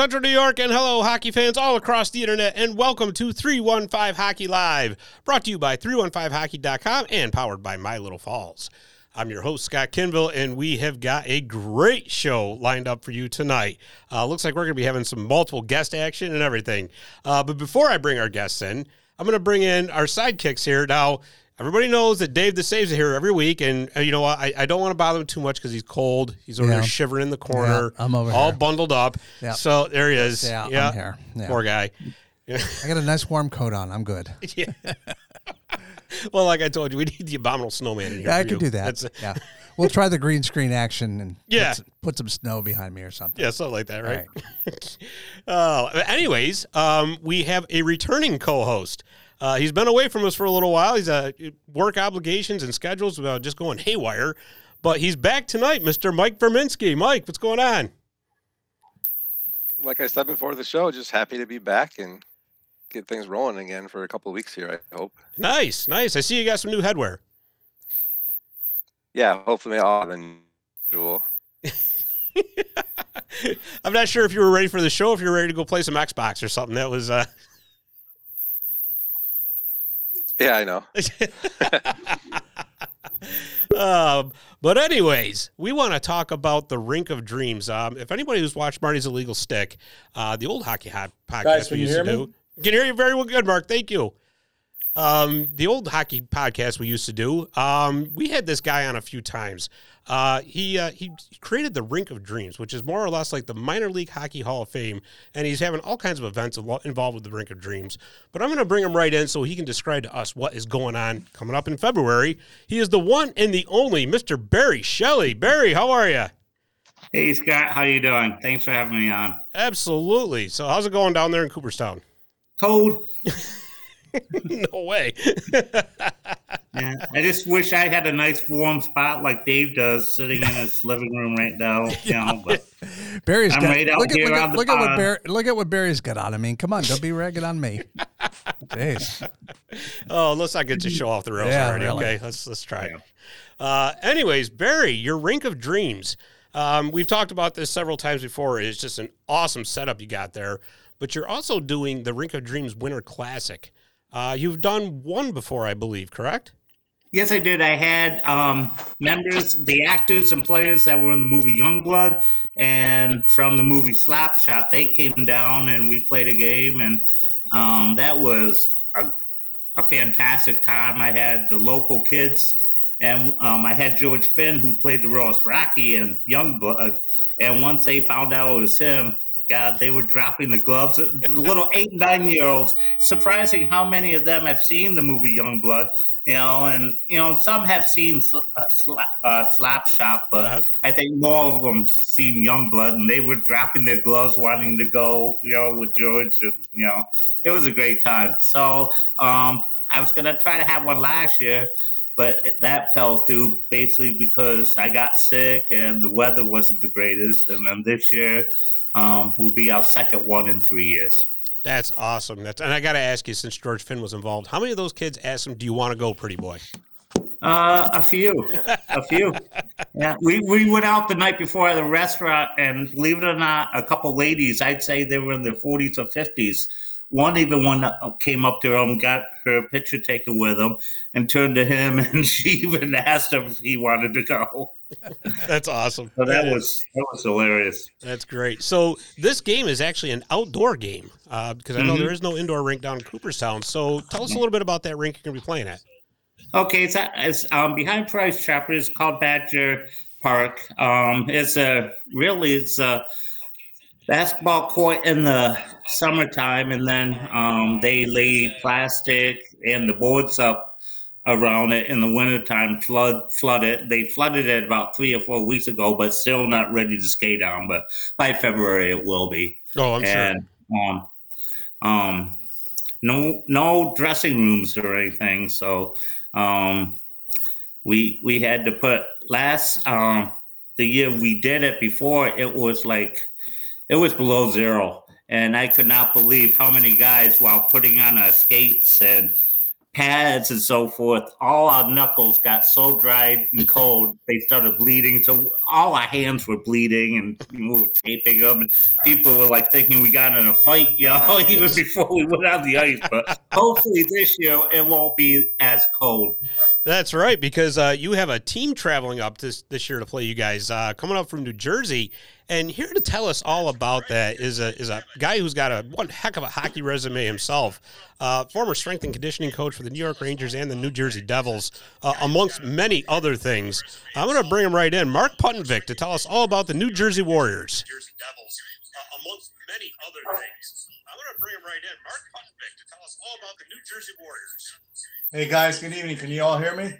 Central New York, and hello, hockey fans all across the internet, and welcome to 315 Hockey Live, brought to you by 315hockey.com and powered by My Little Falls. I'm your host, Scott Kinville, and we have got a great show lined up for you tonight. Uh, looks like we're going to be having some multiple guest action and everything. Uh, but before I bring our guests in, I'm going to bring in our sidekicks here. Now, Everybody knows that Dave the Saves are here every week, and uh, you know what? I, I don't want to bother him too much because he's cold. He's over Yeah. there shivering in the corner. Yeah, I'm over all here. bundled up. Yeah. So there he is. Yeah, I'm here. Yeah. Poor guy. I got a nice warm coat on. I'm good. yeah. well, like I told you, we need the abominable snowman in here. Yeah, I could you. do that. That's, yeah. We'll try the green screen action and Yeah. put, put some snow behind me or something. Yeah, something like that, right? Oh, anyways, um, we have a returning co-host. Uh, he's been away from us for a little while. He's uh, work obligations and schedules uh, just going haywire, but he's back tonight, Mr. Mike Verminsky. Mike, what's going on? like I said before the show, just happy to be back and get things rolling again for a couple of weeks here. I hope. Nice, nice. I see you got some new headwear. Yeah, hopefully all than usual. I'm not sure if you were ready for the show, if you were ready to go play some Xbox or something. That was uh, Yeah, I know. um, but anyways, we want to talk about the Rink of Dreams. Um, if anybody who's watched Marty's Illegal Stick, uh, the old hockey hot podcast Guys, we used to hear do, can hear you very well. Good, Mark. Thank you. Um, the old hockey podcast we used to do. Um, we had this guy on a few times. Uh, he uh, he created the Rink of Dreams, which is more or less like the minor league hockey Hall of Fame, and he's having all kinds of events invo- involved with the Rink of Dreams. But I'm going to bring him right in so he can describe to us what is going on coming up in February. He is the one and the only Mr. Barry Shelley. Barry, how are you? Hey Scott, how you doing? Thanks for having me on. Absolutely. So how's it going down there in Cooperstown? Cold. no way. Yeah, I just wish I had a nice warm spot like Dave does, sitting in his living room right now. You know, but Barry's I'm got right out look, at, here look, at, look at what. Barry, look at what Barry's got on. I mean, come on, don't be ragging on me. Jeez. Oh, let's not get to show off the rails Yeah, already. really. Okay, let's let's try. it. Uh, anyways, Barry, your rink of dreams. Um, we've talked about this several times before. It's just an awesome setup you got there. But you're also doing the Rink of Dreams Winter Classic. Uh, you've done one before, I believe, correct? yes, I did. I had um, members, the actors and players that were in the movie Youngblood, and from the movie Slapshot, they came down and we played a game, and um, that was a, a fantastic time. I had the local kids, and um, I had George Finn who played the Ross Rocky and Youngblood, and once they found out it was him. God, they were dropping the gloves. The little eight, nine year olds. Surprising how many of them have seen the movie Youngblood, you know, and you know, some have seen sl- uh, sla- uh, Slap Shot, but Uh-huh. I think more of them seen Youngblood and they were dropping their gloves, wanting to go, you know, with George, and you know, it was a great time. So, um, I was gonna try to have one last year, but that fell through basically because I got sick and the weather wasn't the greatest. And then this year, um, will be our second one in three years. That's awesome. That's and I got to ask you, since George Finn was involved, how many of those kids asked him, "Do you want to go, pretty boy?" Uh, a few, a few. Yeah, we we went out the night before at the restaurant, and believe it or not, a couple ladies, I'd say they were in their forties or fifties. One even one came up to him, got her picture taken with him, and turned to him, and she even asked him if he wanted to go. That's awesome. So that was that was hilarious. That's great. So this game is actually an outdoor game uh, because I know Mhm. there is no indoor rink down in Cooperstown. So tell us a little bit about that rink you're going to be playing at. Okay, it's, it's um, behind Price Chopper. It's called Badger Park. Um, it's a really it's a basketball court in the summertime, and then um, they lay plastic and the boards up around it in the wintertime. Flood flood it. They flooded it about three or four weeks ago, but still not ready to skate on. But by February, it will be Oh, I'm sure. um, um, no no dressing rooms or anything. So um, we we had to put last um, the year we did it before it was like it was below zero, and I could not believe how many guys while putting on our skates and pads and so forth, all our knuckles got so dried and cold they started bleeding. So all our hands were bleeding, and we were taping them. And people were like thinking we got in a fight, you know, even before we went on the ice. But hopefully this year it won't be as cold. That's right, because uh, you have a team traveling up this this year to play you guys, uh, coming up from New Jersey, and here to tell us all about that is a is a guy who's got a one heck of a hockey resume himself, uh, former strength and conditioning coach for the New York Rangers and the New Jersey Devils, uh, amongst many other things. I'm going to bring him right in, Mark Puttenvink, to tell us all about the New Jersey Warriors. Jersey Devils, uh, amongst many other things. I'm going to bring him right in, Mark Puttenvink, to tell us all about the New Jersey Warriors. Hey guys, good evening. Can you all hear me?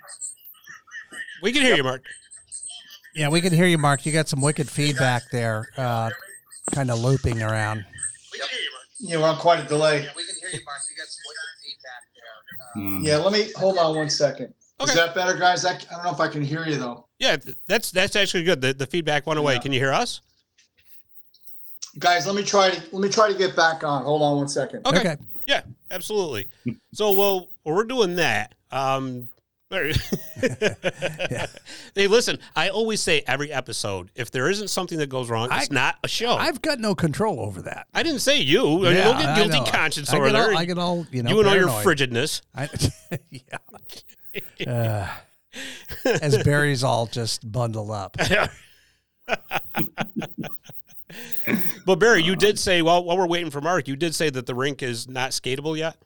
We can hear you, Mark. Yeah, we can hear you, Mark. You got some wicked feedback there, uh, kind of looping around. Yeah, we're on quite a delay. we can hear you, Mark. You got some wicked feedback there. Uh. Yeah, let me hold on one second. Okay. Is that better, guys? I, I don't know if I can hear you though. Yeah, that's that's actually good. The, the feedback went away. Yeah. Can you hear us? Guys, let me try to let me try to get back on. Hold on one second. Okay. Okay. Yeah, absolutely. So, well, we're doing that. Um, there- Hey, listen, I always say every episode, if there isn't something that goes wrong, it's not a show. i I've got no control over that. I did not say you. I Yeah, don't get guilty conscience I over get all- there. I get all you know. you and all your frigidness. I, yeah. Uh, as Barry's all just bundled up. But Barry, you did say while while we're waiting for Mark, you did say that the rink is not skatable yet.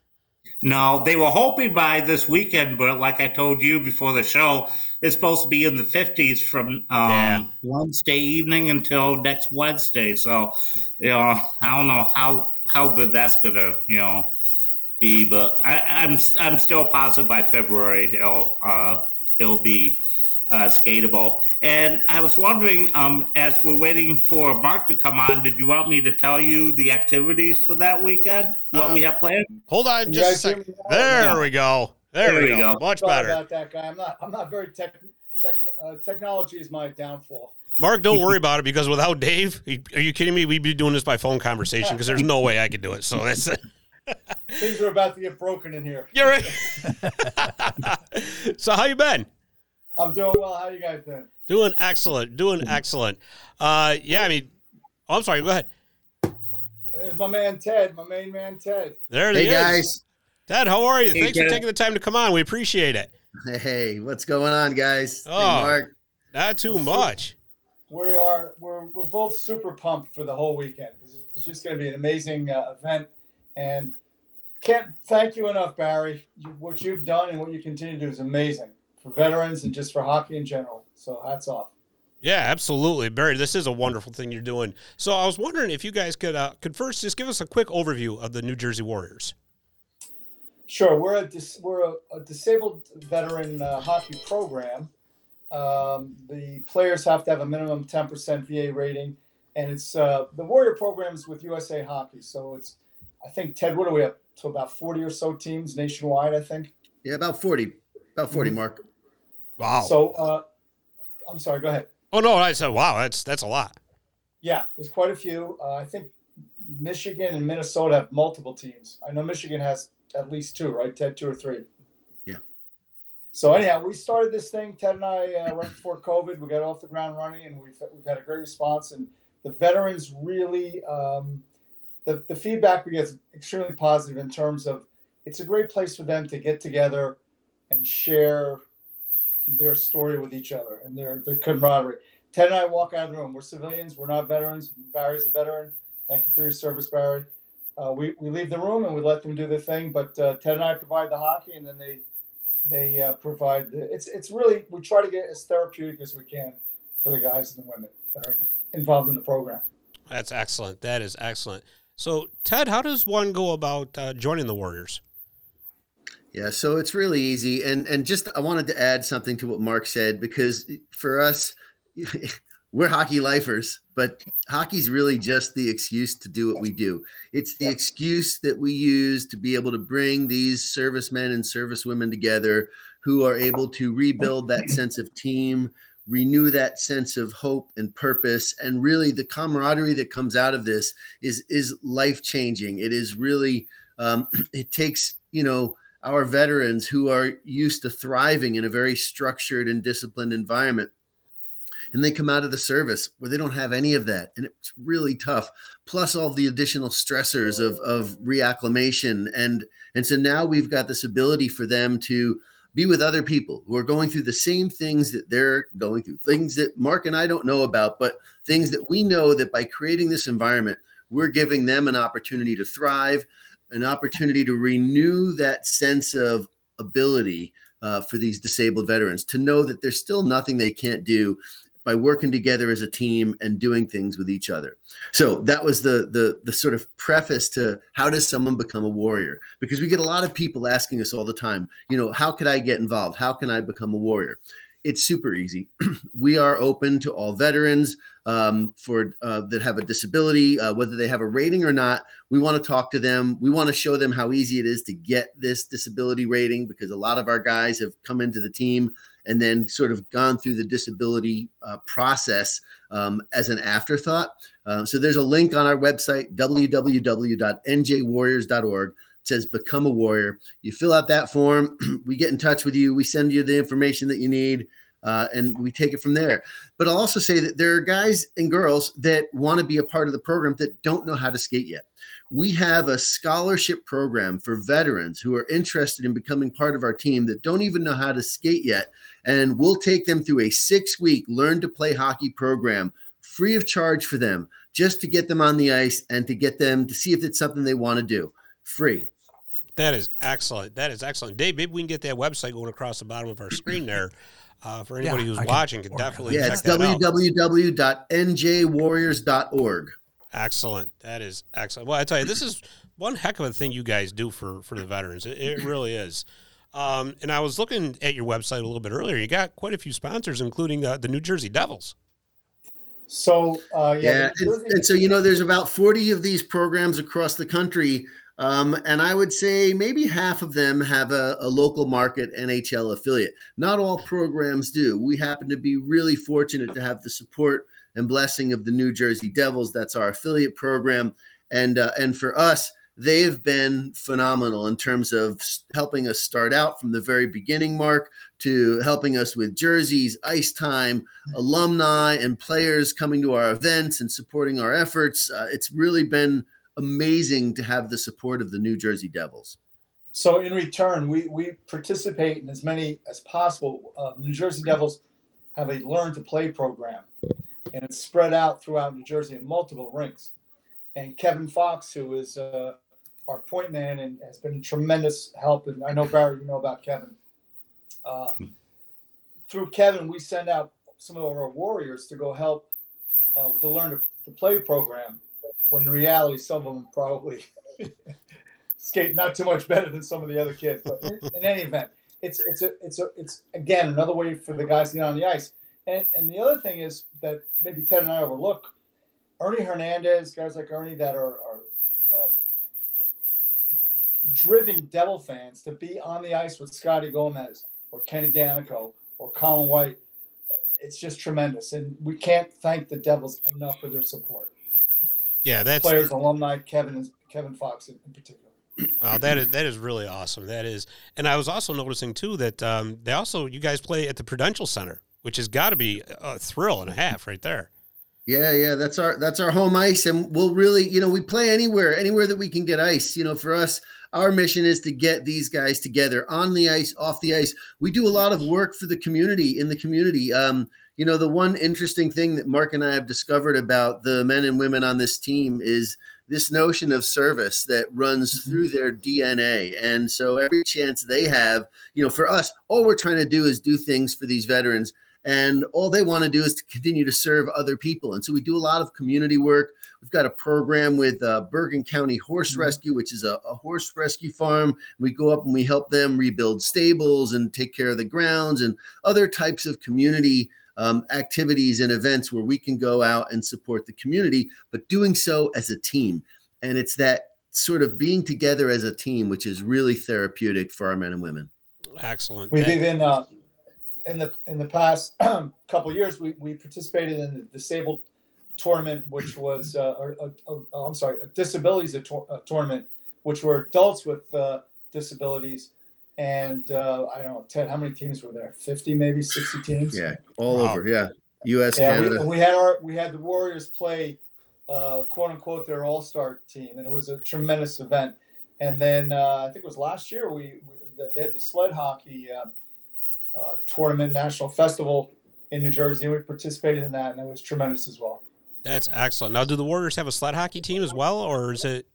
No, they were hoping by this weekend, but like I told you before the show, it's supposed to be in the 50s from um, Yeah. Wednesday evening until next Wednesday. So, you know, I don't know how how good that's gonna you know be, but I, I'm I'm still positive by February it'll uh, it'll be uh, skatable. And I was wondering, um, as we're waiting for Mark to come on, did you want me to tell you the activities for that weekend? What Uh, we have planned? Hold on Can you just a second. There Yeah. we go. There, There we we go. go. Much Sorry better. about that guy. I'm not I'm not very tech, tech uh, technology is my downfall. Mark, don't worry about it because without Dave, are you kidding me? We'd be doing this by phone conversation because there's no way I could do it. So that's Things are about to get broken in here. you're right. so how you been? I'm doing well. How you guys doing? Doing excellent. Doing excellent. Uh, yeah, I mean, oh, I'm sorry. Go ahead. There's my man Ted, my main man Ted. There it Hey is. guys. Ted, how are you? Hey, Thanks for taking the time to come on. We appreciate it. Hey, what's going on, guys? Oh. Hey, Mark. Not too much. We are we're we're both super pumped for the whole weekend. It's just going to be an amazing uh, event, and can't thank you enough, Barry. You, what you've done and what you continue to do is amazing for veterans and just for hockey in general. So hats off. Yeah, absolutely, Barry. This is a wonderful thing you're doing. So I was wondering if you guys could uh, could first just give us a quick overview of the New Jersey Warriors. Sure, we're a dis- we're a, a disabled veteran uh, hockey program. Um, the players have to have a minimum ten percent VA rating, and it's uh, the Warrior program is with USA Hockey. So it's, I think Ted, what are we up to about forty or so teams nationwide? I think. Yeah, about 40. About 40, Mm-hmm. Mark. Wow. So uh, I'm sorry. Go ahead. oh no, I said wow. That's that's a lot. Yeah, there's quite a few. Uh, I think Michigan and Minnesota have multiple teams. I know Michigan has at least two, right? Ted, two or three. Yeah. So anyhow, we started this thing. Ted and I uh, right before COVID. We got off the ground running, and we've we've had a great response. And the veterans really, um, the the feedback we get is extremely positive in terms of it's a great place for them to get together and share their story with each other and their their camaraderie. Ted and I walk out of the room. We're civilians. We're not veterans. Barry's a veteran. Thank you for your service, Barry. Uh, we, we leave the room and we let them do their thing. But uh, Ted and I provide the hockey, and then they they uh, provide. The, it's it's really we try to get as therapeutic as we can for the guys and the women that are involved in the program. That's excellent. That is excellent. So Ted, how does one go about uh, joining the Warriors? Yeah, so it's really easy. And and just I wanted to add something to what Mark said because for us, we're hockey lifers, but hockey's really just the excuse to do what we do. It's the excuse that we use to be able to bring these servicemen and servicewomen together who are able to rebuild that sense of team, renew that sense of hope and purpose and really the camaraderie that comes out of this is is life changing it is really um, it takes you know our veterans who are used to thriving in a very structured and disciplined environment. And they come out of the service where they don't have any of that and it's really tough. Plus all the additional stressors of of reacclimation and and so now we've got this ability for them to be with other people who are going through the same things that they're going through things that mark and i don't know about but things that we know that by creating this environment we're giving them an opportunity to thrive an opportunity to renew that sense of ability uh, for these disabled veterans to know that there's still nothing they can't do by working together as a team and doing things with each other. So that was the the the sort of preface to how does someone become a warrior? Because we get a lot of people asking us all the time, you know, how could I get involved? How can I become a warrior? It's super easy. we are open to all veterans um, for uh, that have a disability, uh, whether they have a rating or not. We want to talk to them. We want to show them how easy it is to get this disability rating because a lot of our guys have come into the team and then sort of gone through the disability uh, process um, as an afterthought. Uh, so there's a link on our website, www.njwarriors.org. Says become a warrior. You fill out that form. we get in touch with you. We send you the information that you need. Uh, and we take it from there. But I'll also say that there are guys and girls that want to be a part of the program that don't know how to skate yet. We have a scholarship program for veterans who are interested in becoming part of our team that don't even know how to skate yet. And we'll take them through a six week learn to play hockey program free of charge for them just to get them on the ice and to get them to see if it's something they want to do free. That is excellent. That is excellent. Dave, maybe we can get that website going across the bottom of our screen there. Uh, for anybody Yeah, who's I can watching, can order definitely Yeah, check it's that out. www.njwarriors.org. Excellent. That is excellent. Well, I tell you, this is one heck of a thing you guys do for for the veterans. It, it really is. Um, and I was looking at your website a little bit earlier. You got quite a few sponsors, including the, the New Jersey Devils. So uh, yeah, Yeah, and, and so you know, there's about 40 of these programs across the country, um, and I would say maybe half of them have a, a local market NHL affiliate. Not all programs do. We happen to be really fortunate to have the support and blessing of the New Jersey Devils. That's our affiliate program, and uh, and for us, they've been phenomenal in terms of helping us start out from the very beginning, Mark, to helping us with jerseys, ice time, alumni and players coming to our events and supporting our efforts. Uh, it's really been amazing to have the support of the New Jersey Devils. So in return, we we participate in as many as possible. Uh, New Jersey Devils have a learn to play program, and it's spread out throughout New Jersey in multiple rinks. And Kevin Fox, who is uh, our point man and has been tremendous help, and I know Barry, you know about Kevin. Uh, through Kevin, we send out some of our warriors to go help uh, with the learn to, to play program. When in reality, some of them probably skate not too much better than some of the other kids. But in, in any event, it's it's a it's a it's again another way for the guys to get on the ice. And and the other thing is that maybe Ted and I overlook Ernie Hernandez, guys like Ernie that are are uh, driven Devil fans to be on the ice with Scotty Gomez or Kenny Daneyko or Colin White. It's just tremendous, and we can't thank the Devils enough for their support. Yeah, that's Players, alumni, Kevin and Kevin Fox in, in particular. Wow, that is that is really awesome. That is, and I was also noticing too that um, they also you guys play at the Prudential Center, which has got to be a thrill and a half right there. Yeah, yeah, that's our that's our home ice, and we'll really, you know, we play anywhere, anywhere that we can get ice. You know, for us, our mission is to get these guys together on the ice, off the ice. We do a lot of work for the community in the community. Um, you know, the one interesting thing that Mark and I have discovered about the men and women on this team is this notion of service that runs through their DNA. And so every chance they have, you know, for us, all we're trying to do is do things for these veterans and all they want to do is to continue to serve other people. And so we do a lot of community work. We've got a program with uh, Bergen County Horse Rescue, which is a, a horse rescue farm. We go up and we help them rebuild stables and take care of the grounds and other types of community um, activities and events where we can go out and support the community, but doing so as a team. And it's that sort of being together as a team, which is really therapeutic for our men and women. Excellent. We've That- even uh, in the in the past couple of years we, we participated in the disabled tournament, which was uh, a, a, a, I'm sorry, a disabilities a tour, a tournament, which were adults with uh, disabilities And uh, I don't know, Ted, how many teams were there? 50, maybe 60 teams? Yeah, all Wow. over. Yeah, U.S. Yeah, we, Canada. we had our we had the Warriors play, uh, quote unquote, their All Star team, and it was a tremendous event. And then uh, I think it was last year we, we they had the sled hockey uh, uh, tournament national festival in New Jersey, and we participated in that, and it was tremendous as well. That's excellent. Now, do the Warriors have a sled hockey team as well, or is it?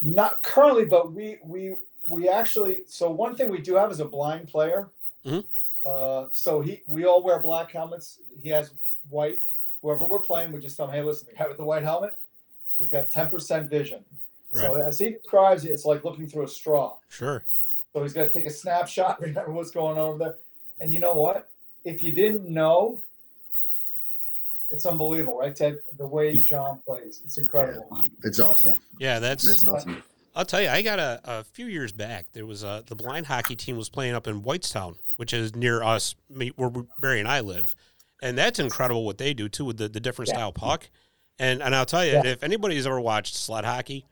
Not currently, but we we we actually. So one thing we do have is a blind player. Mhm. Uh, so he we all wear black helmets. He has white. Whoever we're playing, we just tell him, "Hey, listen, the guy with the white helmet, he's got ten percent vision." So as he describes it, it's like looking through a straw. Sure. So he's got to take a snapshot, remember what's going on over there. And you know what? If you didn't know, it's unbelievable, right, Ted? The way John plays, it's incredible. It's awesome. Yeah, that's. That's awesome. I'll tell you, I got a, a few years back. There was a the blind hockey team was playing up in Whitestown, which is near us, where Barry and I live, and that's incredible what they do too with the, the different Yeah. style puck. And and I'll tell you, Yeah. if anybody's ever watched sled hockey,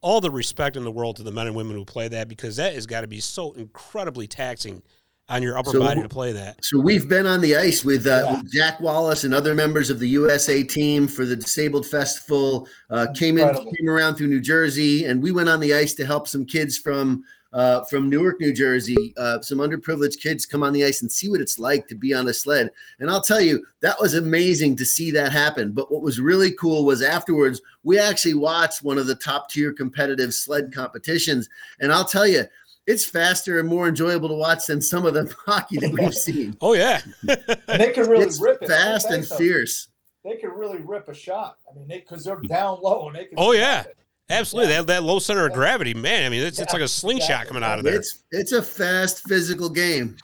all the respect in the world to the men and women who play that because that has got to be so incredibly taxing on your upper So- body to play that. So we've been on the ice with, uh, Yeah. with Jack Wallace and other members of the USA team for the Disabled Festival. Uh, came in, came around through New Jersey, and we went on the ice to help some kids from uh, from Newark, New Jersey, uh, some underprivileged kids come on the ice and see what it's like to be on a sled. And I'll tell you, that was amazing to see that happen. But what was really cool was afterwards, we actually watched one of the top tier competitive sled competitions, and I'll tell you. It's faster and more enjoyable to watch than some of the hockey that we've seen Oh yeah, And they can really it's rip it. fast I'll tell you and fierce. They can really rip a shot. I mean, because they're down low and they can. Oh, yeah. it. absolutely. Yeah. That that low center of gravity, man. I mean, it's, it's like a slingshot exactly. coming out of there. It's it's a fast physical game.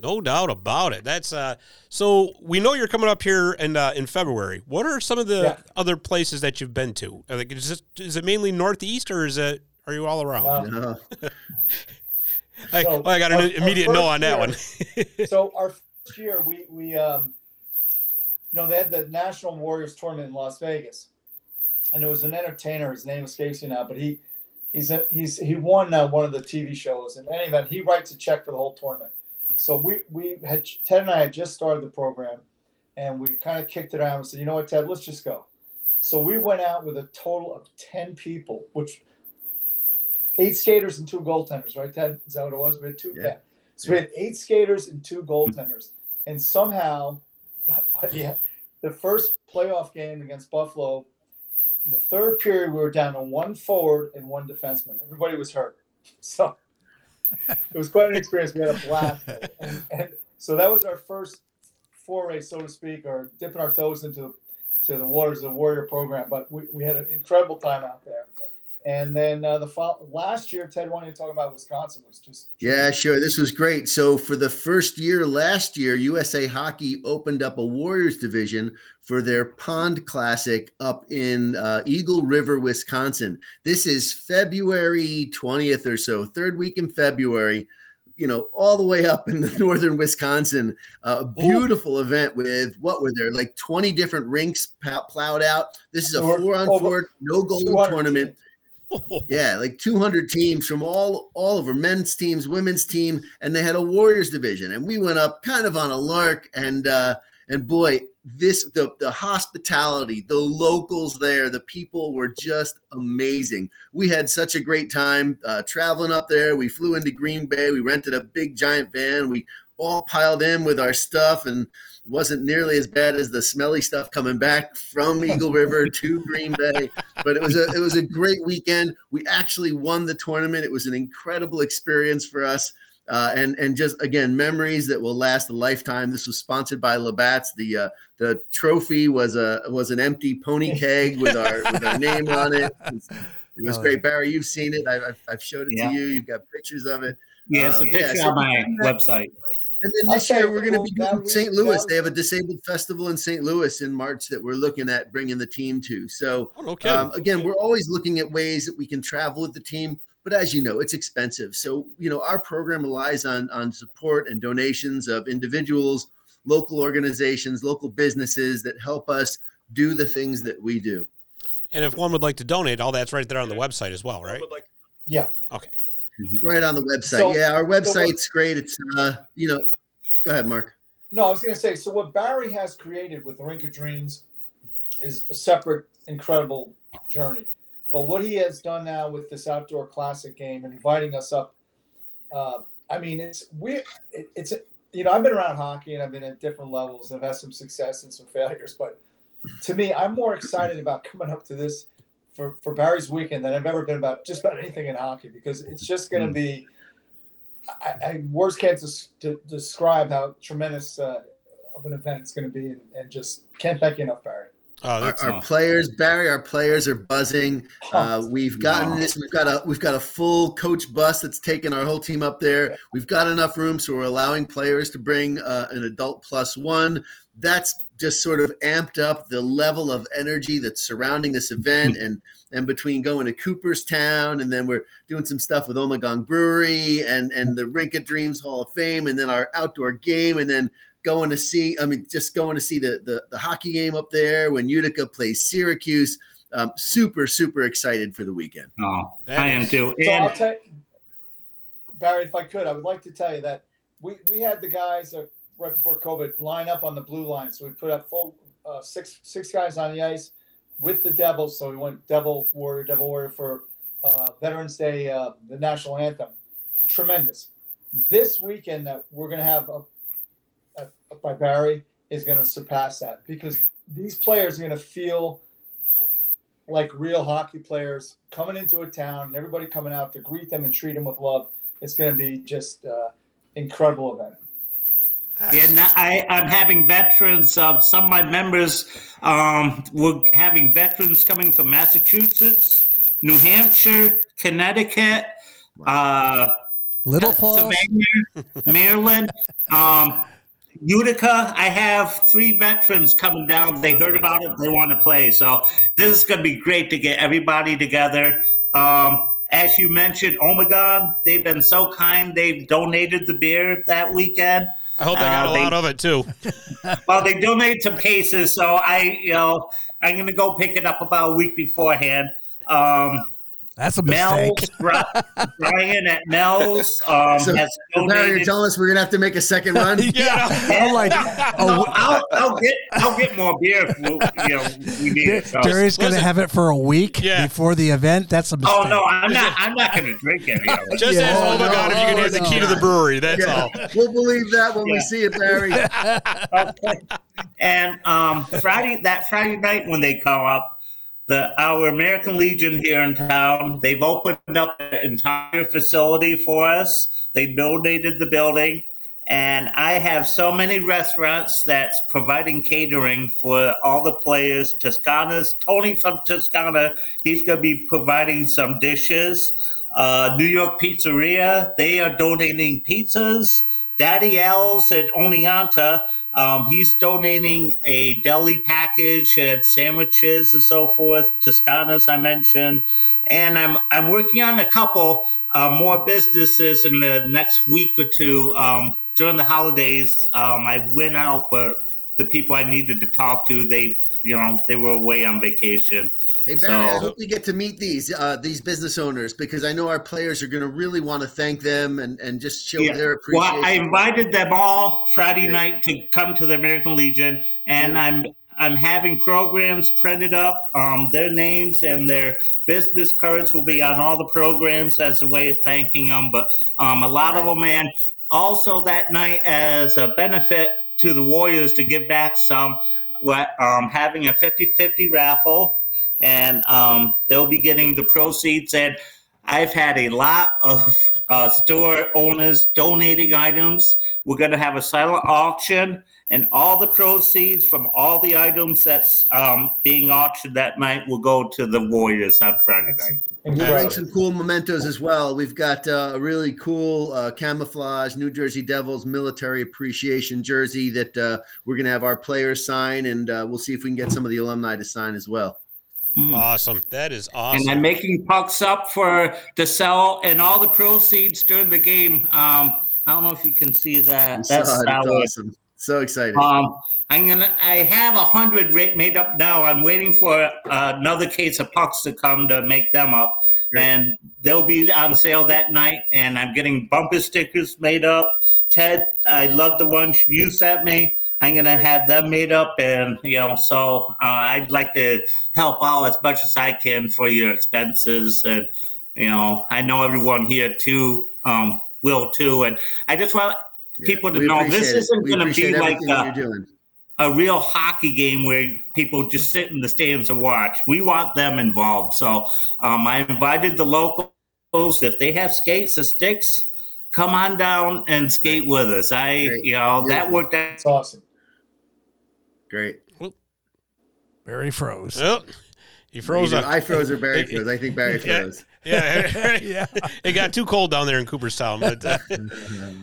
No doubt about it. That's uh so we know you're coming up here in uh, in February. What are some of the Yeah. other places that you've been to? Are Like is, it is it mainly northeast or is it are you all around? Uh, No. I, so well, I got an our immediate no on that year- one. so our first year, we we um, you know, they had the National Warriors tournament in Las Vegas, and there was an entertainer. His name escapes me now, but he he's a, he's he won uh, one of the TV shows. In any event, he writes a check for the whole tournament. So we we had Ted and I had just started the program, and we kind of kicked it out and said, you know what, Ted, let's just go. So we went out with a total of ten people, which eight skaters and two goaltenders, right, Ted? Is that what it was? We had two. Yeah. Yeah. So we had eight skaters and two goaltenders, and somehow, but yeah, the first playoff game against Buffalo, the third period we were down to one forward and one defenseman. Everybody was hurt, so it was quite an experience. We had a blast, and, and so that was our first foray, so to speak, or dipping our toes into to the waters of the Warrior program. But we, we had an incredible time out there. And then uh, the fo- last year, Ted wanted to talk about Wisconsin was just Yeah, sure. This was great. So for the first year last year, USA Hockey opened up a Warriors division for their Pond Classic up in uh, Eagle River, Wisconsin. This is February 20th or so, third week in February. You know, all the way up in the northern Wisconsin. Uh, a beautiful event with what were there like 20 different rinks plowed out. This is a four on four, no goal 200 tournament. Yeah, like 200 teams from all all over men's teams, women's team, and they had a Warriors division. And we went up kind of on a lark, and uh, and boy, this the the hospitality, the locals there, the people were just amazing. We had such a great time uh, traveling up there. We flew into Green Bay. We rented a big giant van. We all piled in with our stuff and wasn't nearly as bad as the smelly stuff coming back from Eagle River to Green Bay but it was a it was a great weekend. We actually won the tournament. It was an incredible experience for us, uh, and and just again memories that will last a lifetime. This was sponsored by Labatt's. The uh, the trophy was a was an empty pony keg with our with our name on it. It was, it was Oh, great, Barry. You've seen it. I, I've, I've showed it Yeah. to you. You've got pictures of it. Yeah, it's a Um, yeah, picture so- on my website. And then this year we're going to be that doing St. Louis. was- They have a disabled festival in St. Louis in March that we're looking at bringing the team to. So Oh, no kidding. um, again, we're always looking at ways that we can travel with the team, but as you know, it's expensive. So you know, our program relies on on support and donations of individuals, local organizations, local businesses that help us do the things that we do. and if one would like to donate, all that's right there on the website as well, right? yeah. Okay. Right on the website. So- yeah, our so what- website's great. It's uh, you know, go ahead, Mark. No, I was going to say. So what Barry has created with the Rink of Dreams is a separate, incredible journey. But what he has done now with this outdoor classic game and inviting us up, uh, I mean, it's we, it, it's you know, I've been around hockey and I've been at different levels and I've had some success and some failures. But to me, I'm more excited about coming up to this for for Barry's weekend than I've ever been about just about anything in hockey because it's just going to be. I, I words can't des- to describe how tremendous uh, of an event it's going to be, and, and just can't thank you enough, Barry. Oh, Our, that's our players, Barry, our players are buzzing. Uh, we've gotten Wow. this. We've got a we've got a full coach bus that's taken our whole team up there. We've got enough room, so we're allowing players to bring uh, an adult plus one. That's just sort of amped up the level of energy that's surrounding this event, and and between going to Cooperstown, and then we're doing some stuff with Ommegang Brewery and and the Rink of Dreams Hall of Fame, and then our outdoor game, and then going to see. I mean, just going to see the the, the hockey game up there when Utica plays Syracuse. Um, super super excited for the weekend. Oh, That I am too. So I'll And Barry, if I could, I would like to tell you that we, we had the guys uh, right before COVID line up on the blue line. So we put up full uh, six six guys on the ice with the Devils. So we went Devil Warrior, Devil Warrior for uh, Veterans Day, uh, the national anthem. Tremendous. This weekend that we're going to have up, up, up by Barry is going to surpass that because these players are going to feel like real hockey players coming into a town and everybody coming out to greet them and treat them with love. It's going to be just uh, incredible event. And I, I'm having veterans. Uh, some of my members um, were having veterans coming from Massachusetts, New Hampshire, Connecticut, uh, Little Falls. Pennsylvania, Maryland, um, Utica. I have three veterans coming down. They heard about it. They want to play. So this is going to be great to get everybody together. Um, as you mentioned, Ommegang, they've been so kind. They've donated the beer that weekend. I hope I got Uh, a they- lot of it too. Well, they donated some cases, so I, you know, I'm gonna go pick it up about a week beforehand. Um, That's a mistake. Mel's, Brian at Mel's um, So- has So Barry, you're telling us we're gonna have to make a second run. Yeah. I'm like, No, I'll, I'll get I'll get more beer if we, you know we need it. So. Jerry's going to listen. have it for a week Yeah. before the event. That's a mistake. Oh no, I'm not. I'm not going to drink any of it. Just Yeah. ask, oh my Oh, God, if you can no, have the no. key to the brewery. That's Yeah. all. We'll believe that when we see it, Barry. Okay. And um, Friday, that Friday night when they come up, the our American Legion here in town, they've opened up an entire facility for us. They donated the building, and I have so many restaurants that's providing catering for all the players. Toscana's Tony from Toscana, he's going to be providing some dishes. Uh, New York Pizzeria, they are donating pizzas. Daddy L's at Oneonta, um, he's donating a deli package and sandwiches and so forth. Toscana's, I mentioned, and I'm I'm working on a couple uh, more businesses in the next week or two. Um, during the holidays, um, I went out, but the people I needed to talk to, they you know they were away on vacation. Hey Barry, I hope we get to meet these uh, these business owners because I know our players are going to really want to thank them and, and just show Yeah. their appreciation. Well. I invited them all Friday night to come to the American Legion, and I'm I'm having programs printed up. Um, their names and their business cards will be on all the programs as a way of thanking them. But um, a lot of them, and also that night as a benefit to the Warriors to give back some, what um, having a 50-50 raffle, and um, they'll be getting the proceeds and. I've had a lot of uh, store owners donating items. We're going to have a silent auction, and all the proceeds from all the items that's um, being auctioned that night will go to the Warriors on Friday night. We'll bring some cool mementos as well. We've got uh, a really cool uh, camouflage New Jersey Devils military appreciation jersey that uh, we're going to have our players sign, and uh, we'll see if we can get some of the alumni to sign as well. Mm. Awesome. That is awesome. And I'm making pucks up for the sell, and all the proceeds during the game. Um, I don't know if you can see that. That's saw it. It's solid. awesome. So excited. Um, I'm gonna. I have a hundred ra- made up now. I'm waiting for uh, another case of pucks to come to make them up, and they'll be on sale that night. And I'm getting bumper stickers made up. Ted, I love the ones you sent me. I'm gonna have them made up, and you know, so uh, I'd like to help out as much as I can for your expenses, and you know, I know everyone here too um, will too, and I just want people to know this appreciate it. isn't gonna be like a, a real hockey game where people just sit in the stands and watch. We want them involved. So um, I invited the locals. If they have skates or sticks, come on down and skate with us. I, Great. you know, that worked out. It's awesome. Great. Barry froze. Oh, he froze Either up. I froze or Barry froze. I think Barry froze. Yeah, yeah. it got too cold down there in Cooperstown. But uh,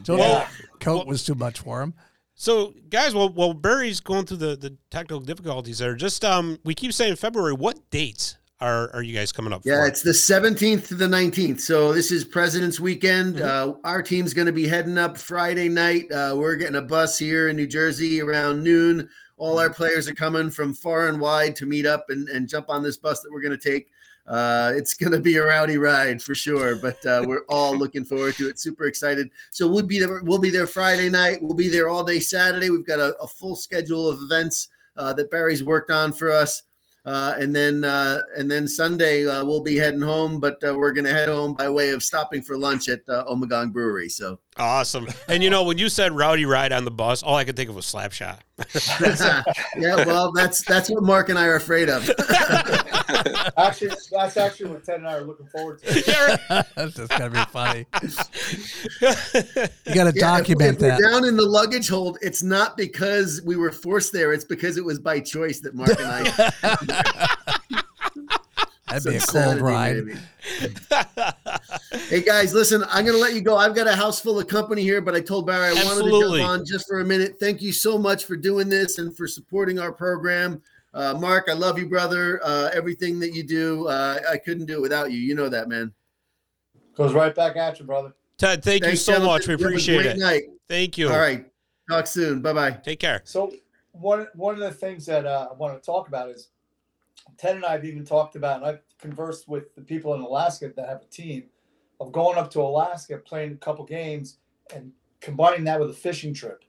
So Well- the coat was too much for him. so, guys, while while Barry's going through the, the technical difficulties there, just um, we keep saying February. What dates are are you guys coming up? Yeah, for? it's the 17th to the 19th. So this is President's Weekend. Mm-hmm. Uh, our team's going to be heading up Friday night. Uh, we're getting a bus here in New Jersey around noon. All our players are coming from far and wide to meet up and, and jump on this bus that we're going to take. Uh, it's going to be a rowdy ride for sure, but uh, we're all looking forward to it. Super excited. So we'll be there. We'll be there Friday night. We'll be there all day Saturday. We've got a, a full schedule of events uh, that Barry's worked on for us. Uh, and then uh, and then Sunday uh, we'll be heading home, but we're gonna head home by way of stopping for lunch at uh, Ommegang Brewery. So awesome. And you know, when you said rowdy ride on the bus, all I could think of was Slapshot. Uh, yeah, well that's that's what Mark and I are afraid of. Actually, that's actually what Ted and I are looking forward to. Yeah, That's just gonna be funny. You got to Yeah, document if, we're that. down in the luggage hold, it's not because we were forced there; it's because it was by choice that Mark and I. That'd be a cold ride. Hey guys, listen, I'm going to let you go. I've got a house full of company here, but I told Barry I wanted to jump on just for a minute. Thank you so much for doing this and for supporting our program. Uh, Mark, I love you, brother. Uh, everything that you do, uh, I couldn't do it without you. You know that, man. Goes right back at you, brother. Ted, thank you so gentlemen. much. We You have a appreciate great it. Night. Thank you. All right. Talk soon. Bye bye. Take care. So one one of the things that uh, I want to talk about is Ted and I have even talked about, and I've conversed with the people in Alaska that have a team of going up to Alaska, playing a couple games, and combining that with a fishing trip.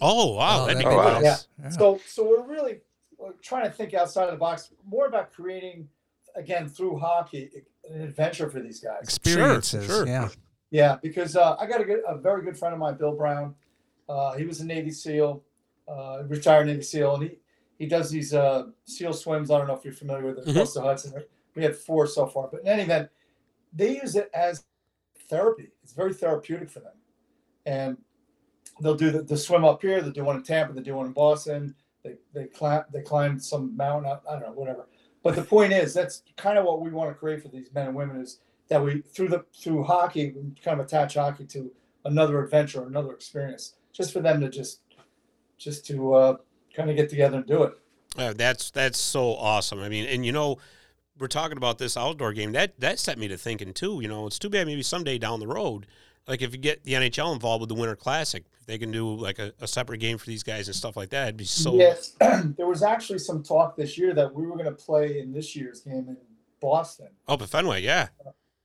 Oh wow, Oh, that'd be that'd cool. nice. Yeah. Yeah. So so we're really we're trying to think outside of the box, more about creating again through hockey an adventure for these guys. Experiences. sure. Yeah. Yeah, because uh, I got a, good, a very good friend of mine, Bill Brown. Uh, he was a Navy SEAL, uh, retired Navy SEAL, and he he does these uh, SEAL swims. I don't know if you're familiar with it, Mhm. across the Hudson. We had four so far, but in any event, they use it as therapy. It's very therapeutic for them, and they'll do the, the swim up here. They do one in Tampa. They do one in Boston. They they climb they climb some mountain. I, I don't know, whatever. But the point is, that's kind of what we want to create for these men and women is that we through the through hockey we kind of attach hockey to another adventure, another experience, just for them to just just to uh, kind of get together and do it. Uh, that's that's so awesome. I mean, and you know, we're talking about this outdoor game. That that set me to thinking too. You know, it's too bad maybe someday down the road, like if you get the NHL involved with the Winter Classic, if they can do like a, a separate game for these guys and stuff like that. It'd be so. Yes, there was actually some talk this year that we were going to play in this year's game in Boston. Oh, but Fenway, yeah.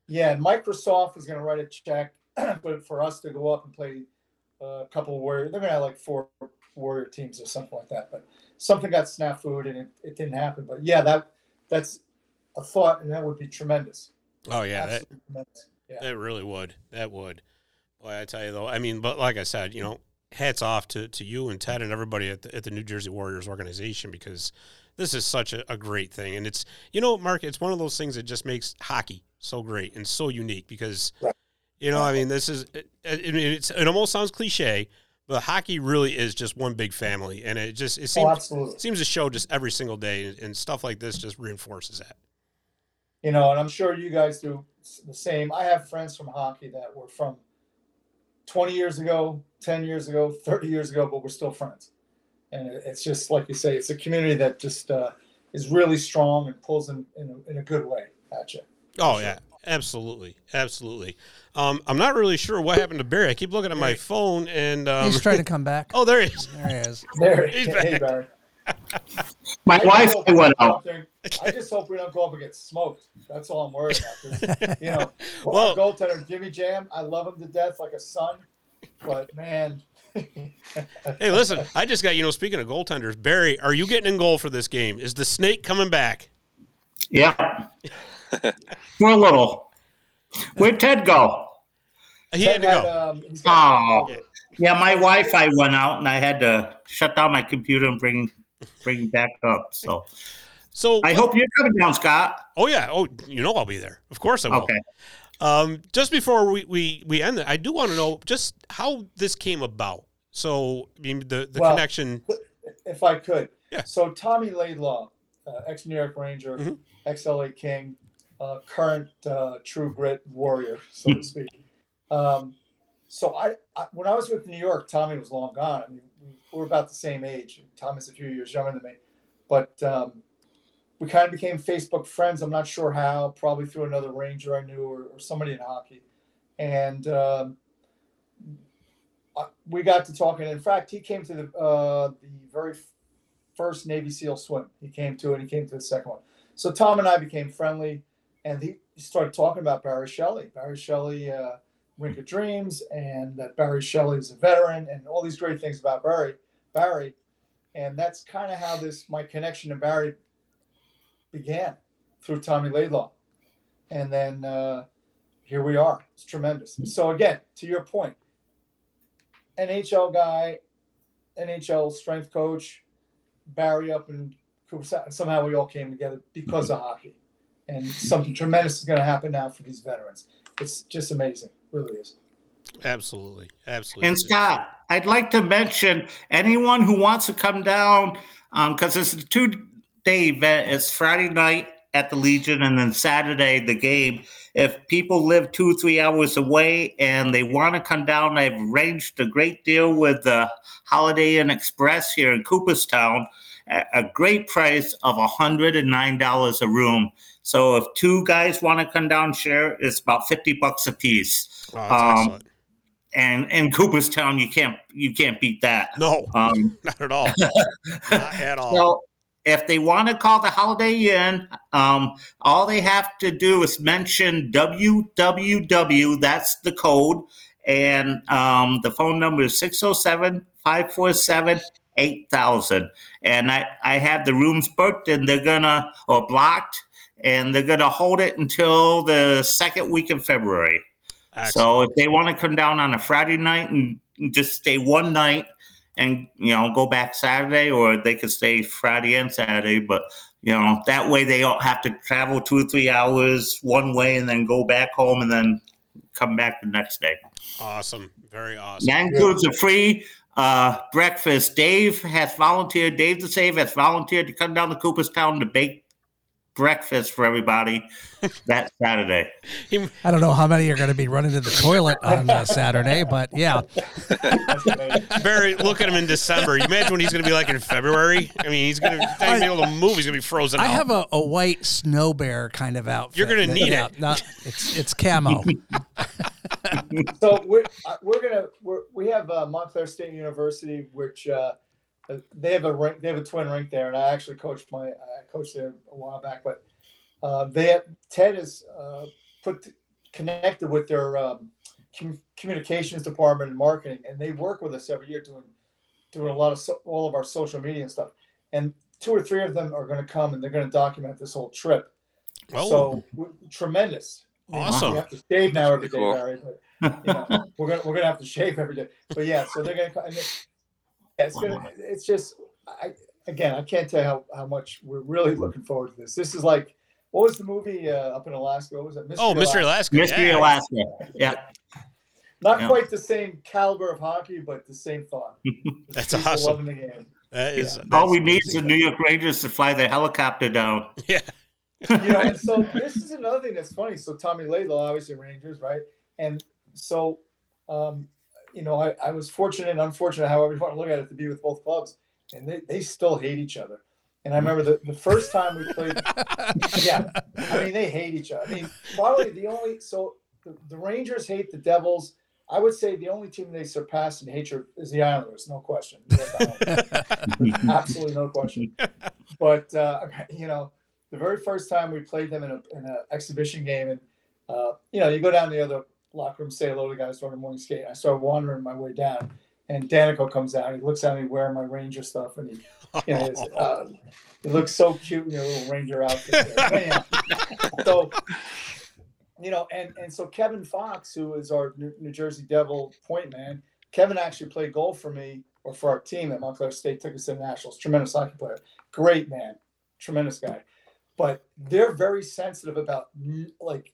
Yeah, and Microsoft is going to write a check, but for us to go up and play uh, a couple of warrior, they're going to have like four warrior teams or something like that. But something got snafu'd and it, it didn't happen. But yeah, that that's a thought, and that would be tremendous. Oh yeah, that tremendous. Yeah. that really would. That would. Boy, I tell you though. I mean, but like I said, you know, hats off to, to you and Ted and everybody at the, at the New Jersey Warriors organization because this is such a, a great thing. And it's, you know, Mark, it's one of those things that just makes hockey so great and so unique because, you know, I mean, this is, it, it, it's, it almost sounds cliche, but hockey really is just one big family. And it just, it Oh, seems, seems to show just every single day and, and stuff like this just reinforces that. You know, and I'm sure you guys do the same. I have friends from hockey that were from 20 years ago, 10 years ago, 30 years ago, but we're still friends. And it's just like you say, it's a community that just uh, is really strong and pulls in in a, in a good way at you. Oh Sure. yeah, absolutely, absolutely. Um, I'm not really sure what happened to Barry. I keep looking at my phone and um, He's trying to come back. oh, there he is. There he is. There, He's hey. Barry. My wife I went out. there- I just hope we don't go up and get smoked. That's all I'm worried about. You know, Well- well, goaltender Jimmy Jam, I love him to death like a son, but man, Hey, listen, I just got, you know, speaking of goaltenders, Barry, are you getting in goal for this game? Is the snake coming back? Yeah. For a little. Where'd Ted go? He had to Ted go. um, Oh. Yeah, my Wi-Fi went out and I had to shut down my computer and bring bring it back up. So So, I hope you're coming down, Scott. oh, yeah. Oh, you know, I'll be there. Of course I will. Okay. Um, just before we, we, we end it, I do want to know just how this came about. So, I mean, the, the Well- connection. if I could. Yeah. So Tommy Laidlaw, uh, ex New York Ranger, Mhm. ex LA King, uh, current uh, True Grit warrior, so to speak. Um, so I, I, when I was with New York, Tommy was long gone. I mean, we we're about the same age. Tommy's a few years younger than me, but um, we kind of became Facebook friends. I'm not sure how. Probably through another Ranger I knew or, or somebody in hockey, and. Um, uh, we got to talking. In fact, he came to the uh, the very first Navy SEAL swim. He came to it. He came to the second one. So Tom and I became friendly, and he started talking about Barry Shelley. Barry Shelley, uh, Rink of Dreams, and that Barry Shelley is a veteran, and all these great things about Barry. Barry, and that's kind of how this my connection to Barry began through Tommy Laidlaw, and then uh, here we are. It's tremendous. So again, to your point, NHL guy, NHL strength coach, Barry up in Cooperstown. Somehow we all came together because of hockey. And something tremendous is going to happen now for these veterans. It's just amazing. really is. Absolutely. Absolutely. And Scott, I'd like to mention anyone who wants to come down, um, because it's a two day event. It's Friday night at the Legion and then Saturday, the game. If people live two, three hours away and they want to come down, I've arranged a great deal with the Holiday Inn Express here in Cooperstown at a great price of $109 a room. So if two guys want to come down, share, it's about 50 bucks a piece Oh, um, excellent. and in Cooperstown, you can't you can't beat that. No, Um, not at all. not at all. so if they want to call the Holiday Inn, um, all they have to do is mention WWW. That's the code, and um, the phone number is 607-547-8000. And I I have the rooms booked, and they're gonna or blocked, and they're gonna hold it until the second week of February. Excellent. So if they want to come down on a Friday night and just stay one night and you know go back Saturday, or they could stay Friday and Saturday, but you know that way they don't have to travel two or three hours one way and then go back home and then come back the next day. awesome. Very awesome. That includes a free uh, breakfast. Dave has volunteered. Dave the Save has volunteered to come down to Cooperstown to bake breakfast for everybody that Saturday. I don't know how many are going to be running to the toilet on uh, Saturday, but yeah, That's amazing. Barry, look at him in December. You imagine what he's going to be like in February? I mean, he's going to not even be able to move. He's going to be frozen I out. have a, a white snow bear kind of outfit. You're gonna need yeah, it. no, it's it's camo. so we're uh, we're gonna we're, we have uh, Montclair State University, which uh, they have a rink, they have a twin rink there, and I actually coached my I coached there a while back, but uh, they have, Ted is uh, put connected with their um, com- communications department and marketing, and they work with us every year doing doing a lot of so, all of our social media and stuff, and two or three of them are going to come and they're going to document this whole trip. well, So w- tremendous. Awesome. We have to shave now every day, Cool. Barry. But you know, we're gonna we're gonna have to shave every day. But yeah, so they're gonna. co- And it, yeah, it's gonna. It's just. I again, I can't tell you how, how much we're really looking forward to this. This is like, what was the movie uh, up in Alaska? What was it? oh, Mr. Alaska. Mystery yeah. Alaska. Yeah. Not Yeah. quite the same caliber of hockey, but the same thought. That's People awesome. Loving the game. That is. Yeah. All we need is the. New York Rangers to fly the helicopter down. Yeah. you know, and so this is another thing that's funny. So Tommy Laidlaw, obviously Rangers, right? And so, um, you know, I, I was fortunate and unfortunate, however you want to look at it, to be with both clubs, and they, they still hate each other. And I remember the, the first time we played, yeah, I mean, they hate each other. I mean, probably the only, so the, the Rangers hate the Devils, I would say the only team they surpassed in hatred is the Islanders, no question. Absolutely no question. But uh, you know, the very first time we played them in a in an exhibition game, and uh, you know, you go down the other locker room, say hello to the guys during the morning skate. I start wandering my way down, and Daneyko comes out. He looks at me wearing my Ranger stuff, and he, you know, he's, uh, he looks so cute in your little Ranger outfit. So you know, and and so Kevin Fox, who is our New, Jersey Devil point man, Kevin actually played goal for me or for our team at Montclair State. Took us to the Nationals. Tremendous hockey player, great man, tremendous guy. But they're very sensitive about like.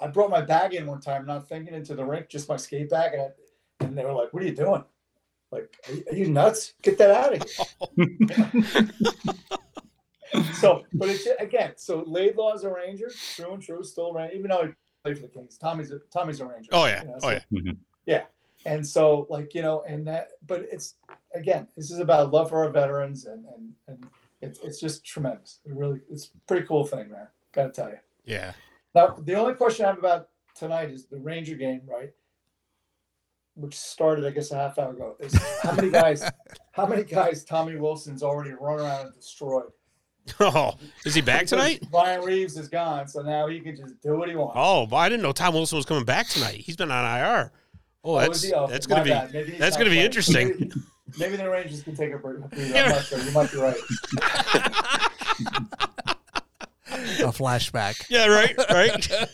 I brought my bag in one time, not thinking into the rink, just my skate bag, and, I, and they were like, "What are you doing? Like, are you, are you nuts? Get that out of here!" so, but it's again, so Laidlaw's a Ranger, true and true, still Ranger, even though he played for the Kings. Tommy's a, Tommy's a Ranger. Oh yeah. you know, Oh so- yeah. Mm-hmm. yeah. And so, like you know, and that, but it's again, this is about love for our veterans, and and and it's it's just tremendous. It really, it's a pretty cool thing, man. Got to tell you. Yeah. Now, the only question I have about tonight is the Ranger game, right? Which started, I guess, a half hour ago. Is how many guys, how many guys Tommy Wilson's already run around and destroyed? Oh, is he back tonight? Brian Reaves is gone, so now he can just do what he wants. Oh, I didn't know Tom Wilson was coming back tonight. He's been on IR. Oh, Oh, that's? Oh, that's gonna be. That's gonna be interesting. Maybe, maybe the Rangers can take a break. I'm not sure. You might be right. A flashback. Yeah, right, right.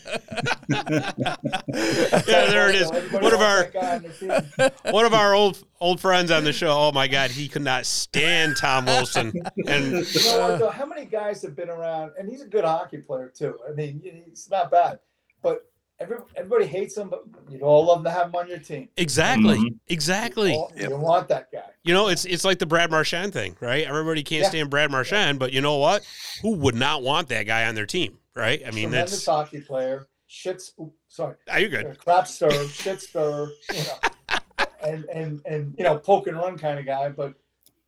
yeah, there it is. One of our that guy on their team. one of our old old friends on the show. Oh my God, he could not stand Tom Wilson. And You know what, though? How many guys have been around? And he's a good hockey player too. I mean, he's not bad, but every, everybody hates him. But you'd all love to have him on your team. exactly, Mhm. exactly. All- You want that guy. You know, it's it's like the Brad Marchand thing, right? Everybody can't Yeah. stand Brad Marchand, but you know what? Who would not want that guy on their team, right? I mean, Tremendous that's hockey player. Shits. oop, sorry. are you good? crap stir, shit stir, you know, and and and you know, poke and run kind of guy, but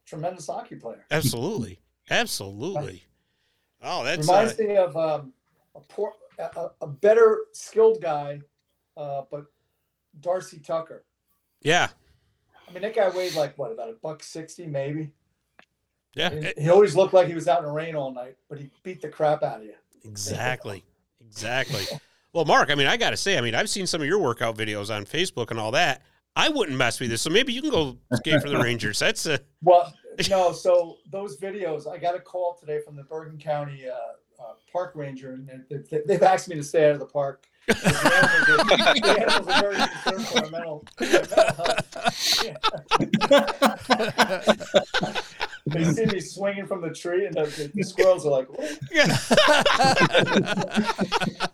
tremendous hockey player. Absolutely, absolutely. Oh, that's Reminds uh, me of um, a poor, a, a- a better skilled guy, uh, but Darcy Tucker. yeah, I mean, that guy weighed like what, about a buck sixty, maybe. yeah, he always looked like he was out in the rain all night, but he beat the crap out of you. exactly, exactly. Well, Mark, I mean, I got to say, I mean, I've seen some of your workout videos on Facebook and all that. I wouldn't mess with this, so maybe you can go skate for the Rangers. That's uh, Well, no. So those videos, I got a call today from the Bergen County uh, uh, Park Ranger, and they- they, they've asked me to stay out of the park. The animals the animals are very concerned for our mental, our mental they see me swinging from the tree, and the, the, the squirrels are like, "What?"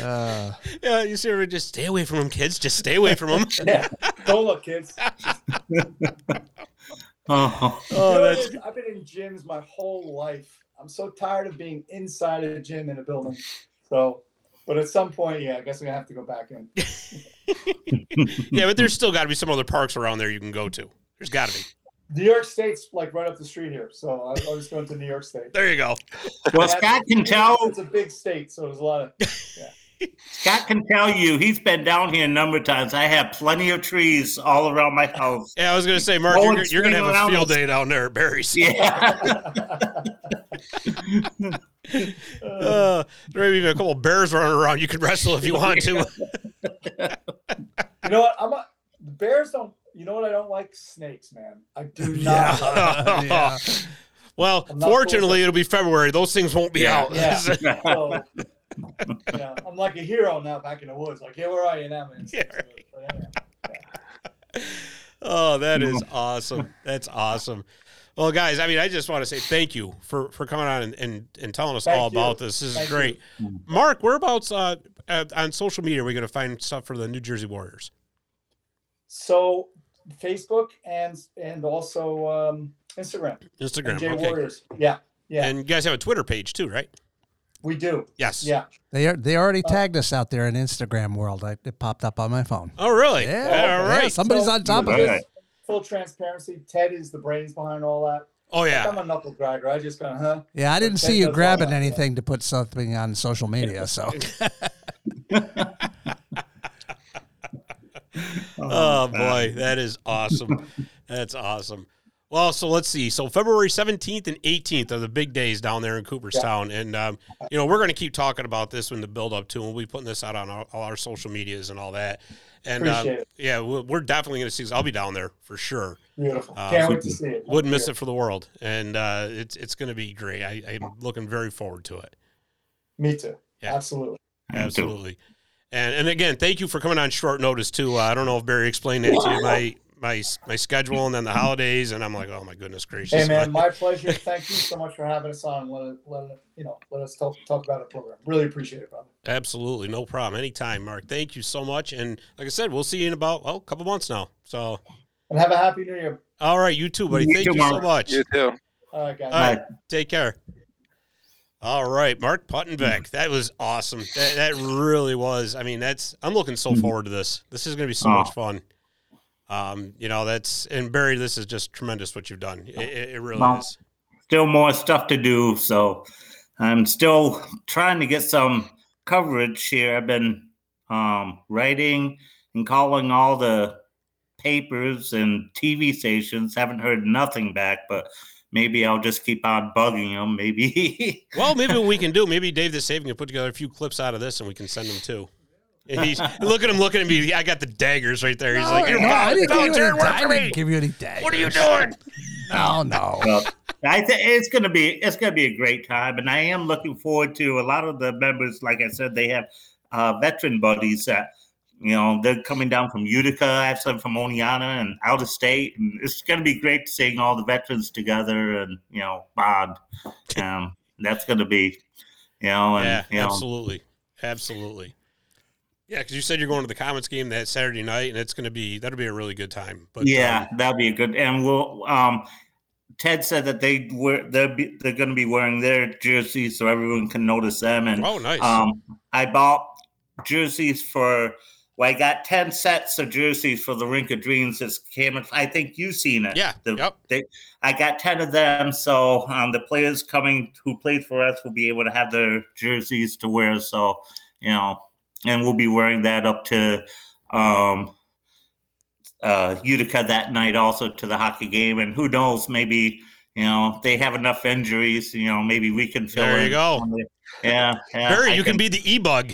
Uh, yeah. You see, just stay away from them, kids. Just stay away from them. "Yeah, don't look, kids." Oh, You Oh, know that's? I've been in gyms my whole life. I'm so tired of being inside a gym in a building. So, but at some point, yeah, I guess I'm gonna have to go back in. yeah, but there's still got to be some other parks around there you can go to. There's got to be. New York State's like right up the street here, so I, I was going to New York State. There you go. well, Scott can tell. It's a big state, so there's a lot of. Scott can tell you he's been down here a number of times. I have plenty of trees all around my house. Yeah, I was gonna say, Mark, Go you're, you're gonna have a field day down there at Barry's. Yeah. Uh, there may be a couple of bears running around. You could wrestle if you want to. You know what? I'm a, the bears don't. You know what? I don't like snakes, man. I do not. like yeah. Well, I'm not fortunately, ittle be February. Those things won't be Yeah. out. Yeah. So, yeah, I'm like a hero now back in the woods. Like, yeah, where are you now, man? Yeah, But oh, that is awesome. That's awesome. Well, guys, I mean, I just want to say thank you for, for coming on and, and, and telling us Thank all you. about this. This is Thank great. Mark, whereabouts uh, uh, on social media are we going to find stuff for the New Jersey Warriors? So, Facebook and and also um, Instagram. Instagram. NJ Okay. Warriors. Yeah, yeah, And you guys have a Twitter page too, right? we do. Yes. Yeah. They are, they already tagged us out there in Instagram world. I, it popped up on my phone. Oh, really? Yeah, All right. yeah, somebody's So, on top of Right. it. Right. Full transparency. Ted is the brains behind all that. Oh, yeah. I'm a knuckle dragger. I just kind of, huh? Yeah, I didn't Ted see you does all grabbing that, anything to put something on social media. So Oh boy, that is awesome. That's awesome. Well, so let's see. So February 17th and 18th are the big days down there in Cooperstown. And, um, you know, we're going to keep talking about this when the build up to, and we'll be putting this out on all, all our social medias and all that. And, um, yeah, we're, we're definitely going to see, I'll be down there for sure. Beautiful. Uh, Can't wait to see it. Wouldn't miss it for the world. And, uh, it's, it's going to be great. I, I'm looking very forward to it. Me too. Yeah. Absolutely. Absolutely. And, and again, thank you for coming on short notice too. Uh, I don't know if Barry explained that to you. My, my, my schedule and then the holidays. And I'm like, oh my goodness gracious. Hey man, my pleasure. Thank you so much for having us on. Let it, let it, you know, let us talk talk about our program. Really appreciate it, brother. Absolutely, no problem. Anytime, Mark. Thank you so much. And like I said, we'll see you in about well, a couple months now. So, And have a happy new year. all right, you too, buddy. You Thank too, you so much. You too. All right, guys. All right, take care. All right, Mark Puttenvink. That was awesome. That, that really was. I mean, that's. I'm looking so mm-hmm. forward to this. This is going to be so Oh. much fun. Um, you know, that's and Barry. This is just tremendous what you've done. It, it, really Well, is. Still more stuff to do, so I'm still trying to get some coverage here. I've been um, writing and calling all the papers and TV stations. Haven't heard nothing back, but maybe I'll just keep on bugging them. Maybe. Well, maybe what we can do, maybe Dave the Saving can put together a few clips out of this, and we can send them too. And he's look at him, looking at me. I got the daggers right there. He's No, like, "You're no, I didn't give you any I didn't give you any daggers. What are you doing? Oh no. Well, I think it's gonna be it's gonna be a great time, and I am looking forward to a lot of the members. Like I said, they have uh, veteran buddies that you know they're coming down from Utica. I have some from Oneonta and out of state, and it's gonna be great seeing all the veterans together and you know bond. Um, that's gonna be, you know, and Yeah, you know, absolutely, absolutely. Yeah, because you said you're going to the Comets game that Saturday night, and it's going to be that'll be a really good time. But yeah, um, that'll be a good. And we'll. Um, Ted said that they were they're be, they're going to be wearing their jerseys so everyone can notice them. And oh, nice. um, I bought jerseys for. Well, I got ten sets of jerseys for the Rink of Dreams. This came. I think you've seen it. yeah, The, yep. they, I got ten of them, so um, the players coming who played for us will be able to have their jerseys to wear. So you know, and we'll be wearing that up to um, uh, Utica that night, also to the hockey game. And who knows, maybe you know they have enough injuries. You know, maybe we can fill. There you in go. Yeah, yeah. Barry, I you can be the e bug.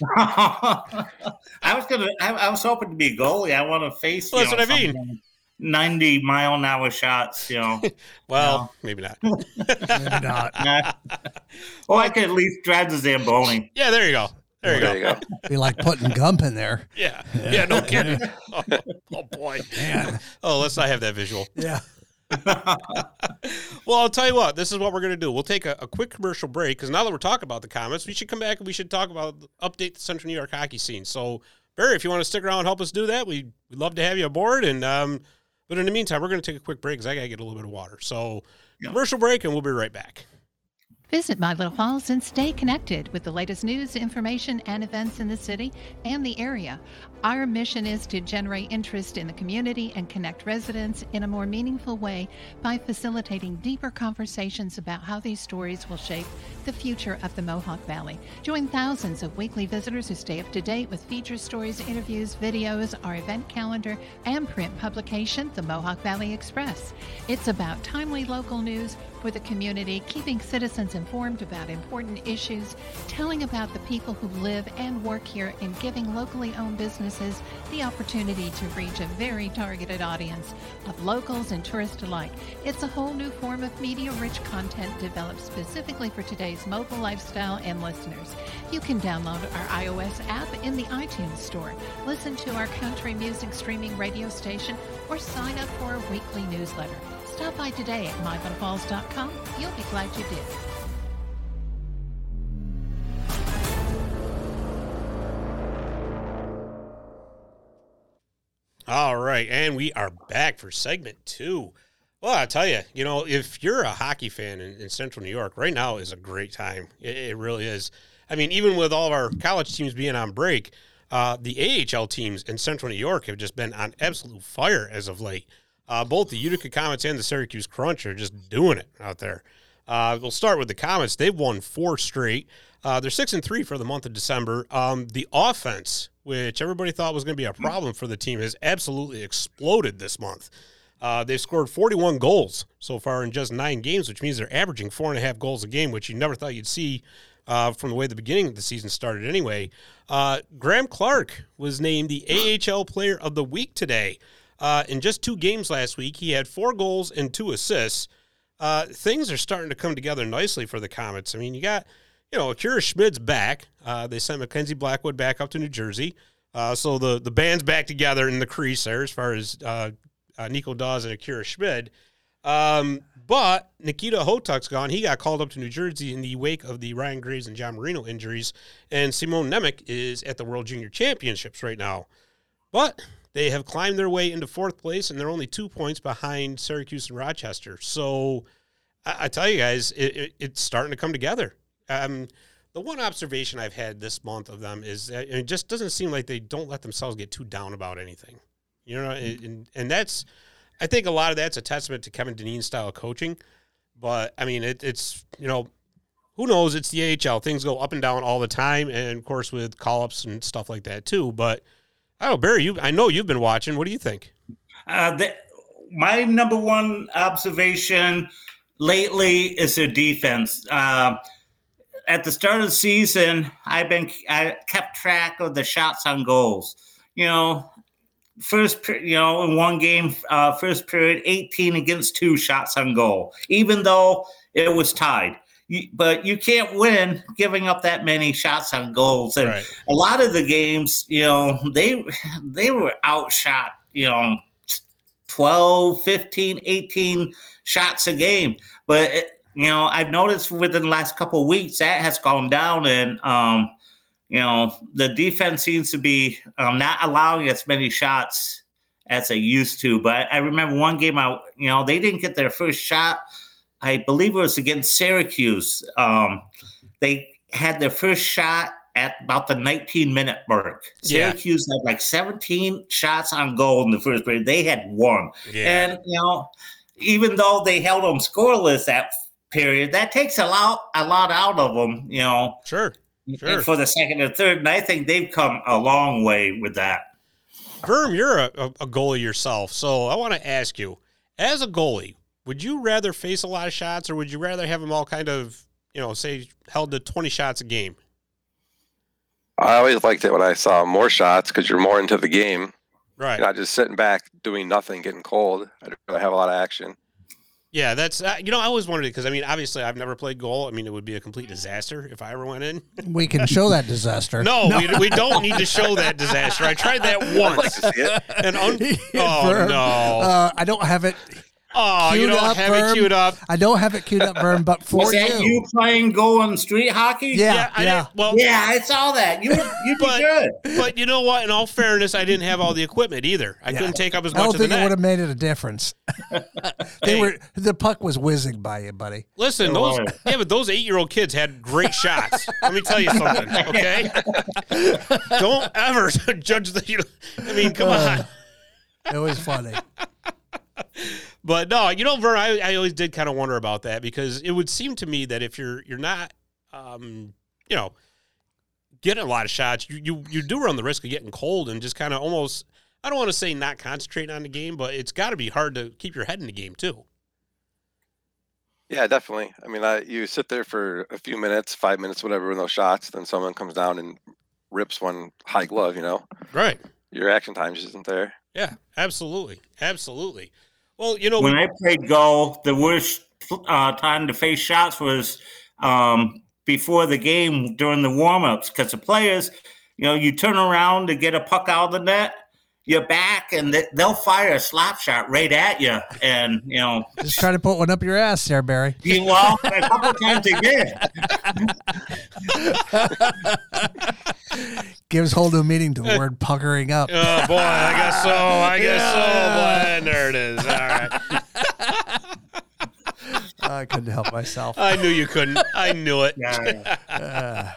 I was gonna. I, I was hoping to be a goalie. I want to face. Well, you that's know, what I mean. Ninety mile an hour shots. You know. Well, maybe not. Maybe not. Nah. or I could at least drive the Zamboni. yeah, there you go. There you There go. you go. Be like putting Gump in there. Yeah, yeah, no kidding. Oh, oh, boy. Man. Oh, let's not have that visual. Yeah. Well, I'll tell you what. This is what we're going to do. We'll take a, a quick commercial break because now that we're talking about the Comets, we should come back and we should talk about update the Central New York hockey scene. So, Barry, if you want to stick around and help us do that, we, we'd love to have you aboard. And um, but in the meantime, we're going to take a quick break because I got to get a little bit of water. So, Yeah. commercial break, and we'll be right back. Visit My Little Falls and stay connected with the latest news, information, and events in the city and the area. Our mission is to generate interest in the community and connect residents in a more meaningful way by facilitating deeper conversations about how these stories will shape the future of the Mohawk Valley. Join thousands of weekly visitors who stay up to date with feature stories, interviews, videos, our event calendar, and print publication, the Mohawk Valley Express. It's about timely local news for the community, keeping citizens informed about important issues, telling about the people who live and work here, and giving locally owned businesses the opportunity to reach a very targeted audience of locals and tourists alike. It's a whole new form of media rich content developed specifically for today's mobile lifestyle and listeners. You can download our iOS app in the iTunes Store, listen to our country music streaming radio station, or sign up for our weekly newsletter. Stop by today at mylittlefalls.com. You'll be glad you did. All right, and we are back for segment two. Well, I tell you, you know, if you're a hockey fan in, in Central New York, right now is a great time. It, it really is. I mean, even with all of our college teams being on break, uh, the AHL teams in Central New York have just been on absolute fire as of late. Uh, both the Utica Comets and the Syracuse Crunch are just doing it out there. Uh, we'll start with the Comets. They've won four straight. Uh, they're six and three for the month of December. Um, the offense, which everybody thought was going to be a problem for the team, has absolutely exploded this month. Uh, they've scored 41 goals so far in just nine games, which means they're averaging four and a half goals a game, which you never thought you'd see uh, from the way the beginning of the season started anyway. Uh, Graeme Clarke was named the AHL Player of the Week today. Uh, in just two games last week, he had four goals and two assists. Uh, things are starting to come together nicely for the Comets. I mean, you got, you know, Akira Schmid's back. Uh, they sent Mackenzie Blackwood back up to New Jersey. Uh, so the, the band's back together in the crease there as far as uh, uh, Nico Daws and Akira Schmid. Um, but Nikita Okhotiuk's gone. He got called up to New Jersey in the wake of the Ryan Graves and John Marino injuries. And Simon Nemec is at the World Junior Championships right now. But they have climbed their way into fourth place, and they're only two points behind Syracuse and Rochester. So I, I tell you guys, it, it, it's starting to come together. Um, the one observation I've had this month of them is that it just doesn't seem like they don't let themselves get too down about anything. You know, and, and that's, I think a lot of that's a testament to Kevin Dineen's style of coaching. But I mean, it, it's, you know, who knows? It's the AHL. Things go up and down all the time. And of course, with call ups and stuff like that too. But I Barry, you, I know you've been watching. What do you think? Uh, the, my number one observation lately is their defense. Uh, at the start of the season, I've been I kept track of the shots on goals. You know, first you know in one game, uh, first period, eighteen against two shots on goal, even though it was tied. But you can't win giving up that many shots on goals. And Right. a lot of the games, you know, they they were outshot, you know, 12, 15, 18 shots a game. But it, you know, I've noticed within the last couple of weeks that has gone down, and um, you know, the defense seems to be um, not allowing as many shots as they used to. But I remember one game I, you know, they didn't get their first shot. I believe it was against Syracuse. Um, they had their first shot at about the 19 minute mark. Yeah. Syracuse had like 17 shots on goal in the first period. They had one. Yeah. And you know, even though they held them scoreless that period, that takes a lot a lot out of them. You know, Sure. Sure. for the second and third. And I think they've come a long way with that. Verm, you're a, a goalie yourself, so I want to ask you, as a goalie, would you rather face a lot of shots, or would you rather have them all kind of, you know, say held to twenty shots a game? I always liked it when I saw more shots because you're more into the game. Right. You're not just sitting back doing nothing, getting cold. I'd rather have a lot of action. Yeah, that's uh, you know I always wondered because I mean obviously I've never played goal. I mean it would be a complete disaster if I ever went in. We can show that disaster. No, We, we don't need to show that disaster. I tried that I'd like once. to see it. And un- oh no, Uh, I don't have it. Oh you don't up, have Verm. it queued up. I don't have it queued up, Vern, but for Was that you playing going street hockey? Yeah, Yeah, I yeah. well, Yeah, I saw that. You you'd be But- good. but you know what? In all fairness, I didn't have all the equipment either. I couldn't take up as much. I don't think it would have made it a difference. they Hey. were the puck was whizzing by you, buddy. Listen, those yeah, but those eight-year-old kids had great shots. Let me tell you something, okay? Don't ever judge the. I mean, come uh, on. It was funny. But no, you know, Vern, I, I always did kind of wonder about that because it would seem to me that if you're you're not, um, you know, getting a lot of shots, you you, you do run the risk of getting cold and just kind of almost. I don't want to say not concentrating on the game, but it's got to be hard to keep your head in the game too. Yeah, definitely. I mean, I, you sit there for a few minutes, five minutes, whatever, with no shots. Then someone comes down and rips one high glove. You know, Right. your action time just isn't there. Yeah. Absolutely. Absolutely. Well, you know, When I played goal, the worst uh, time to face shots was um, before the game during the warm ups because the players, you know, you turn around to get a puck out of the net, you're back, and they- they'll fire a slap shot right at you. And, you know, Just try to put one up your ass there, Barry. you, well, a couple times they did. Gives whole new meaning to the word puckering up. Oh boy, I guess so. I guess so. Boy, there it is. All right. I couldn't help myself. I knew you couldn't. I knew it. Yeah. Uh,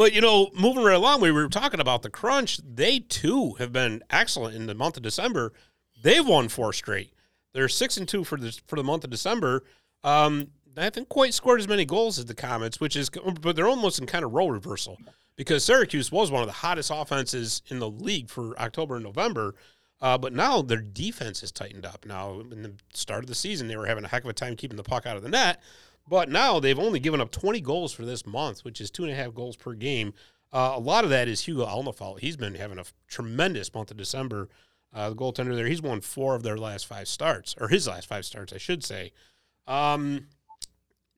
But you know, moving right along, we were talking about the crunch. They too have been excellent in the month of December. They've won four straight. They're six and two for the for the month of December. Um, I haven't quite scored as many goals as the Comets, which is, but they're almost in kind of role reversal because Syracuse was one of the hottest offenses in the league for October and November. Uh, but now their defense has tightened up. Now, in the start of the season, they were having a heck of a time keeping the puck out of the net. But now they've only given up 20 goals for this month, which is two and a half goals per game. Uh, a lot of that is Hugo Alnefelt. He's been having a tremendous month of December. Uh, the goaltender there, he's won four of their last five starts, or his last five starts, I should say. Um,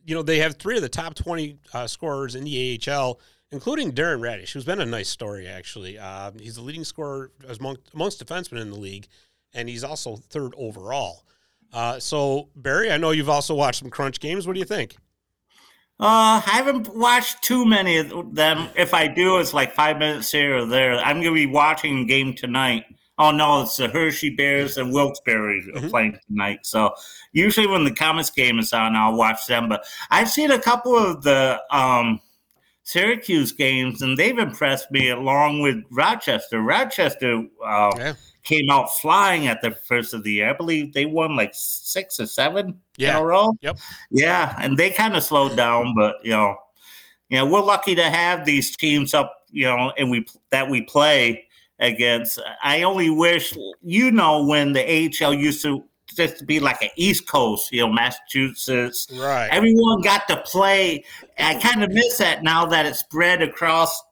you know, they have three of the top 20 uh, scorers in the AHL, including Darren Raddysh, who's been a nice story, actually. Uh, he's the leading scorer amongst, amongst defensemen in the league, and he's also third overall. Uh, so, Barry, I know you've also watched some crunch games. What do you think? Uh, I haven't watched too many of them. If I do, it's like five minutes here or there. I'm going to be watching a game tonight. Oh no, it's the Hershey Bears and Wilkes-Barre mm-hmm. playing tonight. So usually when the Comets game is on, I'll watch them. But I've seen a couple of the um, Syracuse games, and they've impressed me along with Rochester. Rochester uh, yeah. Came out flying at the first of the year. I believe they won like six or seven yeah. in a row. Yep. Yeah, and they kind of slowed down, but you know, you know, we're lucky to have these teams up, you know, and we that we play against. I only wish you know when the AHL used to just to be like an East Coast, you know, Massachusetts. Right. Everyone got to play. I kind of miss that now that it's spread across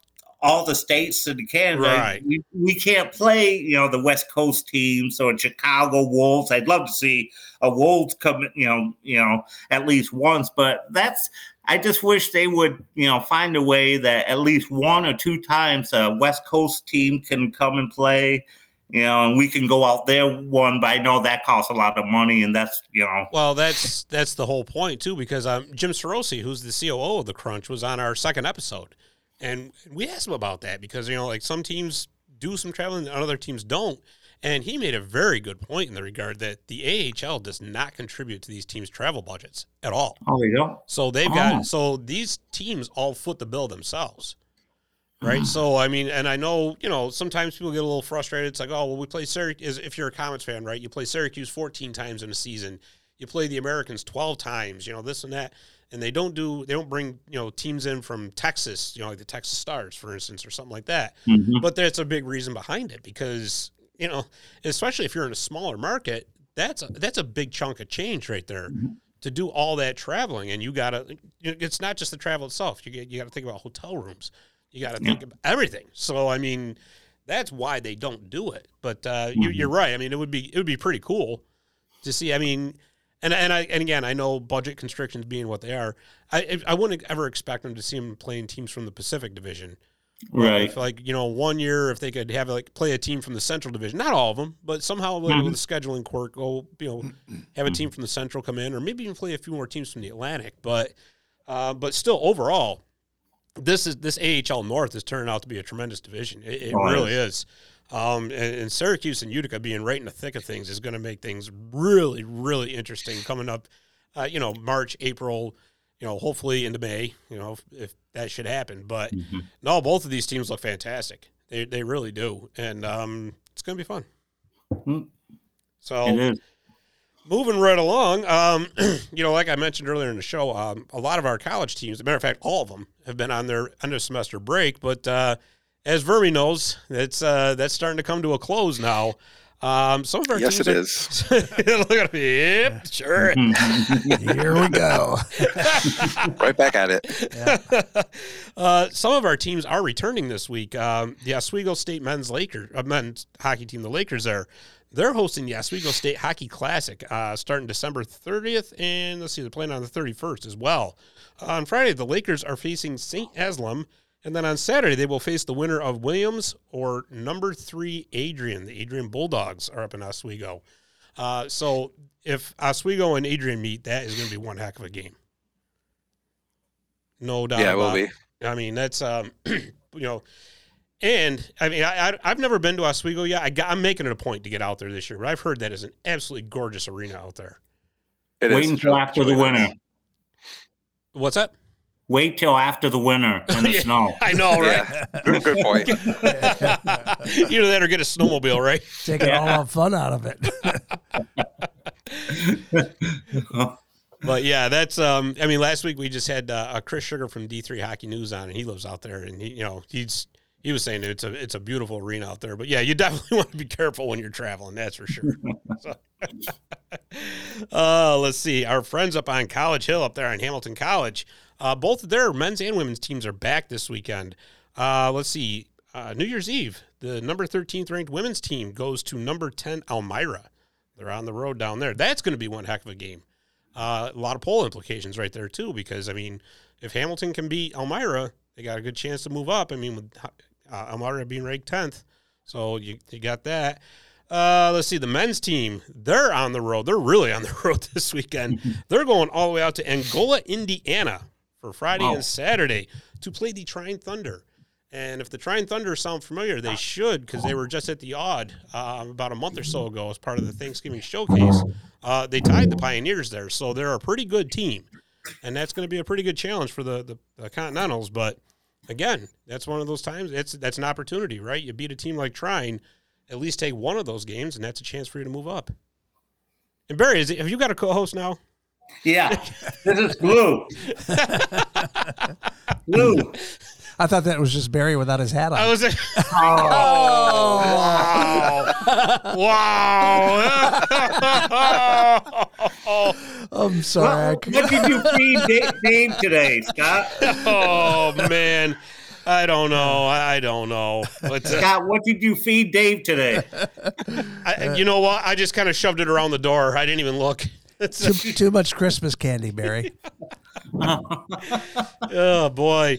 all the states in the Canada. Right. We, we can't play, you know, the West Coast teams or Chicago Wolves. I'd love to see a Wolves come, you know, you know, at least once, but that's I just wish they would, you know, find a way that at least one or two times a West Coast team can come and play you know, and we can go out there one, but I know that costs a lot of money, and that's you know. Well, that's that's the whole point too, because um, Jim Sarosy, who's the COO of the Crunch, was on our second episode, and we asked him about that because you know, like some teams do some traveling, and other teams don't, and he made a very good point in the regard that the AHL does not contribute to these teams' travel budgets at all. Oh, they don't. So they've oh. got so these teams all foot the bill themselves hmm. right? So I mean, and I know you know sometimes people get a little frustrated. It's like, oh, well, we play Syracuse. If you're a Comets fan, right? You play Syracuse 14 times in a season. You play the Americans 12 times. You know this and that, and they don't do they don't bring you know teams in from Texas. You know, like the Texas Stars, for instance, or something like that. Mm-hmm. But that's a big reason behind it because you know, especially if you're in a smaller market, that's a, that's a big chunk of change right there. Mm-hmm to do all that traveling and you gotta it's not just the travel itself you, you gotta think about hotel rooms you got to think yeah. of everything. So I mean, that's why they don't do it. But uh, mm-hmm. you, you're right. I mean, it would be it would be pretty cool to see. I mean, and and I and again, I know budget constrictions being what they are. I I wouldn't ever expect them to see them playing teams from the Pacific Division. Right. Like you know, one year if they could have like play a team from the Central Division, not all of them, but somehow mm-hmm. with a scheduling quirk, go you know, have a team from the Central come in, or maybe even play a few more teams from the Atlantic. But uh, but still, overall, this is this AHL North is turning out to be a tremendous division. It, it oh, really is. Um, and, and, Syracuse and Utica being right in the thick of things is going to make things really, really interesting coming up. Uh, you know, March, April. You know, hopefully into May. You know, if, if that should happen. But mm-hmm. no, both of these teams look fantastic. They they really do, and um, it's going to be fun. Mm-hmm. So moving right along, um, you know, like I mentioned earlier in the show, um, a lot of our college teams, as a matter of fact, all of them have been on their end of semester break. But uh, as Vermi knows, it's uh, that's starting to come to a close now. Um, some of our yes, teams it are, is. look at me. Yep, sure. Here we go. right back at it. Yeah. Uh, some of our teams are returning this week. Um, the Oswego State men's Lakers, uh, men's hockey team, the Lakers, are they're hosting the Oswego State Hockey Classic uh, starting December 30th, and let's see, they're playing on the 31st as well. Uh, on Friday, the Lakers are facing St. Anselm, and then on Saturday, they will face the winner of Williams or number three Adrian. The Adrian Bulldogs are up in Oswego. Uh, so if Oswego and Adrian meet, that is going to be one heck of a game. No doubt. Yeah, it will be. I mean, that's um, you know, and I mean, I, I have never been to Oswego yet. I got, I'm making it a point to get out there this year, but I've heard that is an absolutely gorgeous arena out there. It Wait is. until after the winner. What's that? Wait till after the winter and the yeah, snow. I know, right? Yeah. Good point. You either that or get a snowmobile, right? Take yeah. all the fun out of it. but yeah, that's um. I mean, last week we just had uh, a Chris Sugar from D three Hockey News on, and he lives out there, and he, you know, he's he was saying it's a it's a beautiful arena out there. But yeah, you definitely want to be careful when you're traveling. That's for sure. so, uh, let's see. Our friends up on College Hill up there on Hamilton College, uh, both of their men's and women's teams are back this weekend. Uh, let's see. Uh, New Year's Eve, the number 13th ranked women's team goes to number 10 Elmira. They're on the road down there. That's going to be one heck of a game. Uh, a lot of poll implications right there too, because I mean, if Hamilton can beat Elmira, they got a good chance to move up. I mean, with uh, Elmira being ranked tenth, so you you got that. Uh, let's see the men's team. They're on the road. They're really on the road this weekend. they're going all the way out to Angola, Indiana, for Friday Wow. and Saturday to play the Trine Thunder. And if the Trine Thunder sound familiar, they should because they were just at the Aud uh, about a month or so ago as part of the Thanksgiving showcase. Uh, they tied the Pioneers there, so they're a pretty good team, and that's going to be a pretty good challenge for the, the the Continentals. But again, that's one of those times. It's that's an opportunity, right? You beat a team like Trine, at least take one of those games, and that's a chance for you to move up. And Barry, is it, have you got a co-host now? Yeah, this is glue. glue. I thought that was just Barry without his hat on. I was. Oh, wow! wow! I'm sorry. I what, could- what did you feed Dave, Dave today, Scott? oh man, I don't know. I don't know. But uh, Scott, what did you feed Dave today? I, you know what? I just kind of shoved it around the door. I didn't even look. Too, too much Christmas candy, Barry. oh boy!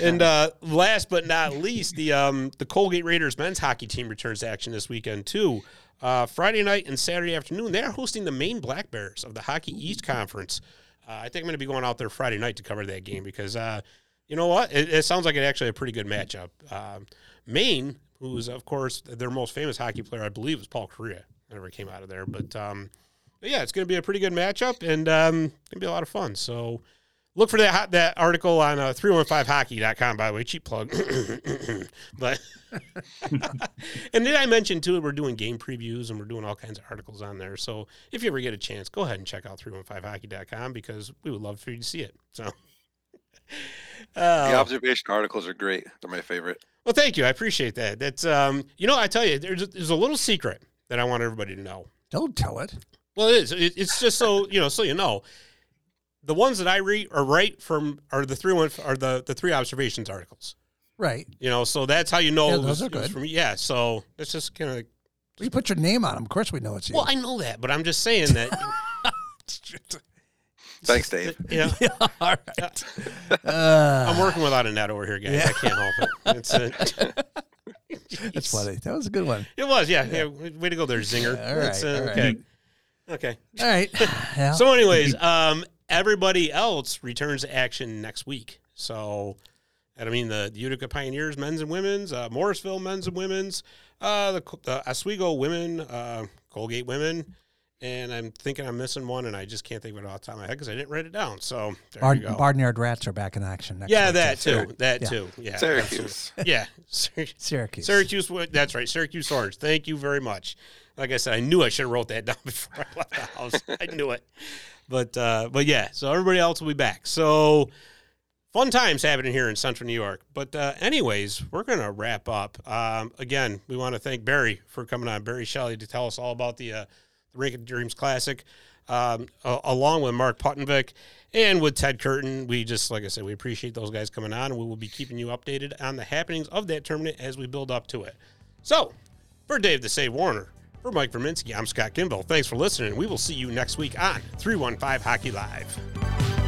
And uh, last but not least, the um, the Colgate Raiders men's hockey team returns to action this weekend too. Uh, Friday night and Saturday afternoon, they are hosting the Maine Black Bears of the Hockey East Conference. Uh, I think I'm going to be going out there Friday night to cover that game because uh, you know what? It, it sounds like it actually a pretty good matchup. Um, Maine, who's of course their most famous hockey player, I believe, was Paul Kariya. Never came out of there, but, um, but yeah, it's going to be a pretty good matchup and um, going to be a lot of fun. So look for that that article on uh, 315hockey.com by the way cheap plug but and did i mention too we're doing game previews and we're doing all kinds of articles on there so if you ever get a chance go ahead and check out 315hockey.com because we would love for you to see it so The uh, observation articles are great. They're my favorite. well thank you i appreciate that that's um you know i tell you there's a, there's a little secret that i want everybody to know Don't tell it. Well, it is. It, it's just so you know, so you know, the ones that I read are right from are the three one are the the three observations articles. Right. You know, so that's how you know. Yeah, it was- those are good. from- yeah, so it's just kind of. You put your name on them. Of course, we know it's you. Well, I know that, but I'm just saying that. Thanks, Dave. Yeah, All right. Uh, I'm working without a net over here, guys. I can't help it. It's a, that's funny. That was a good one. It was, yeah. yeah. Way to go there, Zinger. Yeah, all right, That's, uh, all right. Okay. Okay. All right. Yeah. So, anyways, um, everybody else returns to action next week. So, and I mean the, the Utica Pioneers, men's and women's, uh, Morrisville men's and women's, uh, the, the Oswego women, uh, Colgate women, and I'm thinking I'm missing one, and I just can't think of it off the top of my head because I didn't write it down. So there Bar- you go. Barnyard Rats are back in action next week. yeah, that too. too. That Yeah. too. Yeah, Syracuse. absolutely. Yeah, Syracuse. Syracuse. That's right, Syracuse Orange. Thank you very much. Like I said, I knew I should have wrote that down before I left the house. I knew it. But uh, but yeah, so everybody else will be back. So fun times happening here in Central New York. But uh, anyways, we're gonna wrap up. Um, again, we want to thank Barry for coming on, Barry Shelley, to tell us all about the uh, the Rink of Dreams Classic, um, a- along with Mark Puttenvink and with Ted Curtin. We just, like I said, we appreciate those guys coming on, and we will be keeping you updated on the happenings of that tournament as we build up to it. So, for Dave the Save Warner, for Mike Verminski, I'm Scott Kimball. Thanks for listening. We will see you next week on 315 Hockey Live.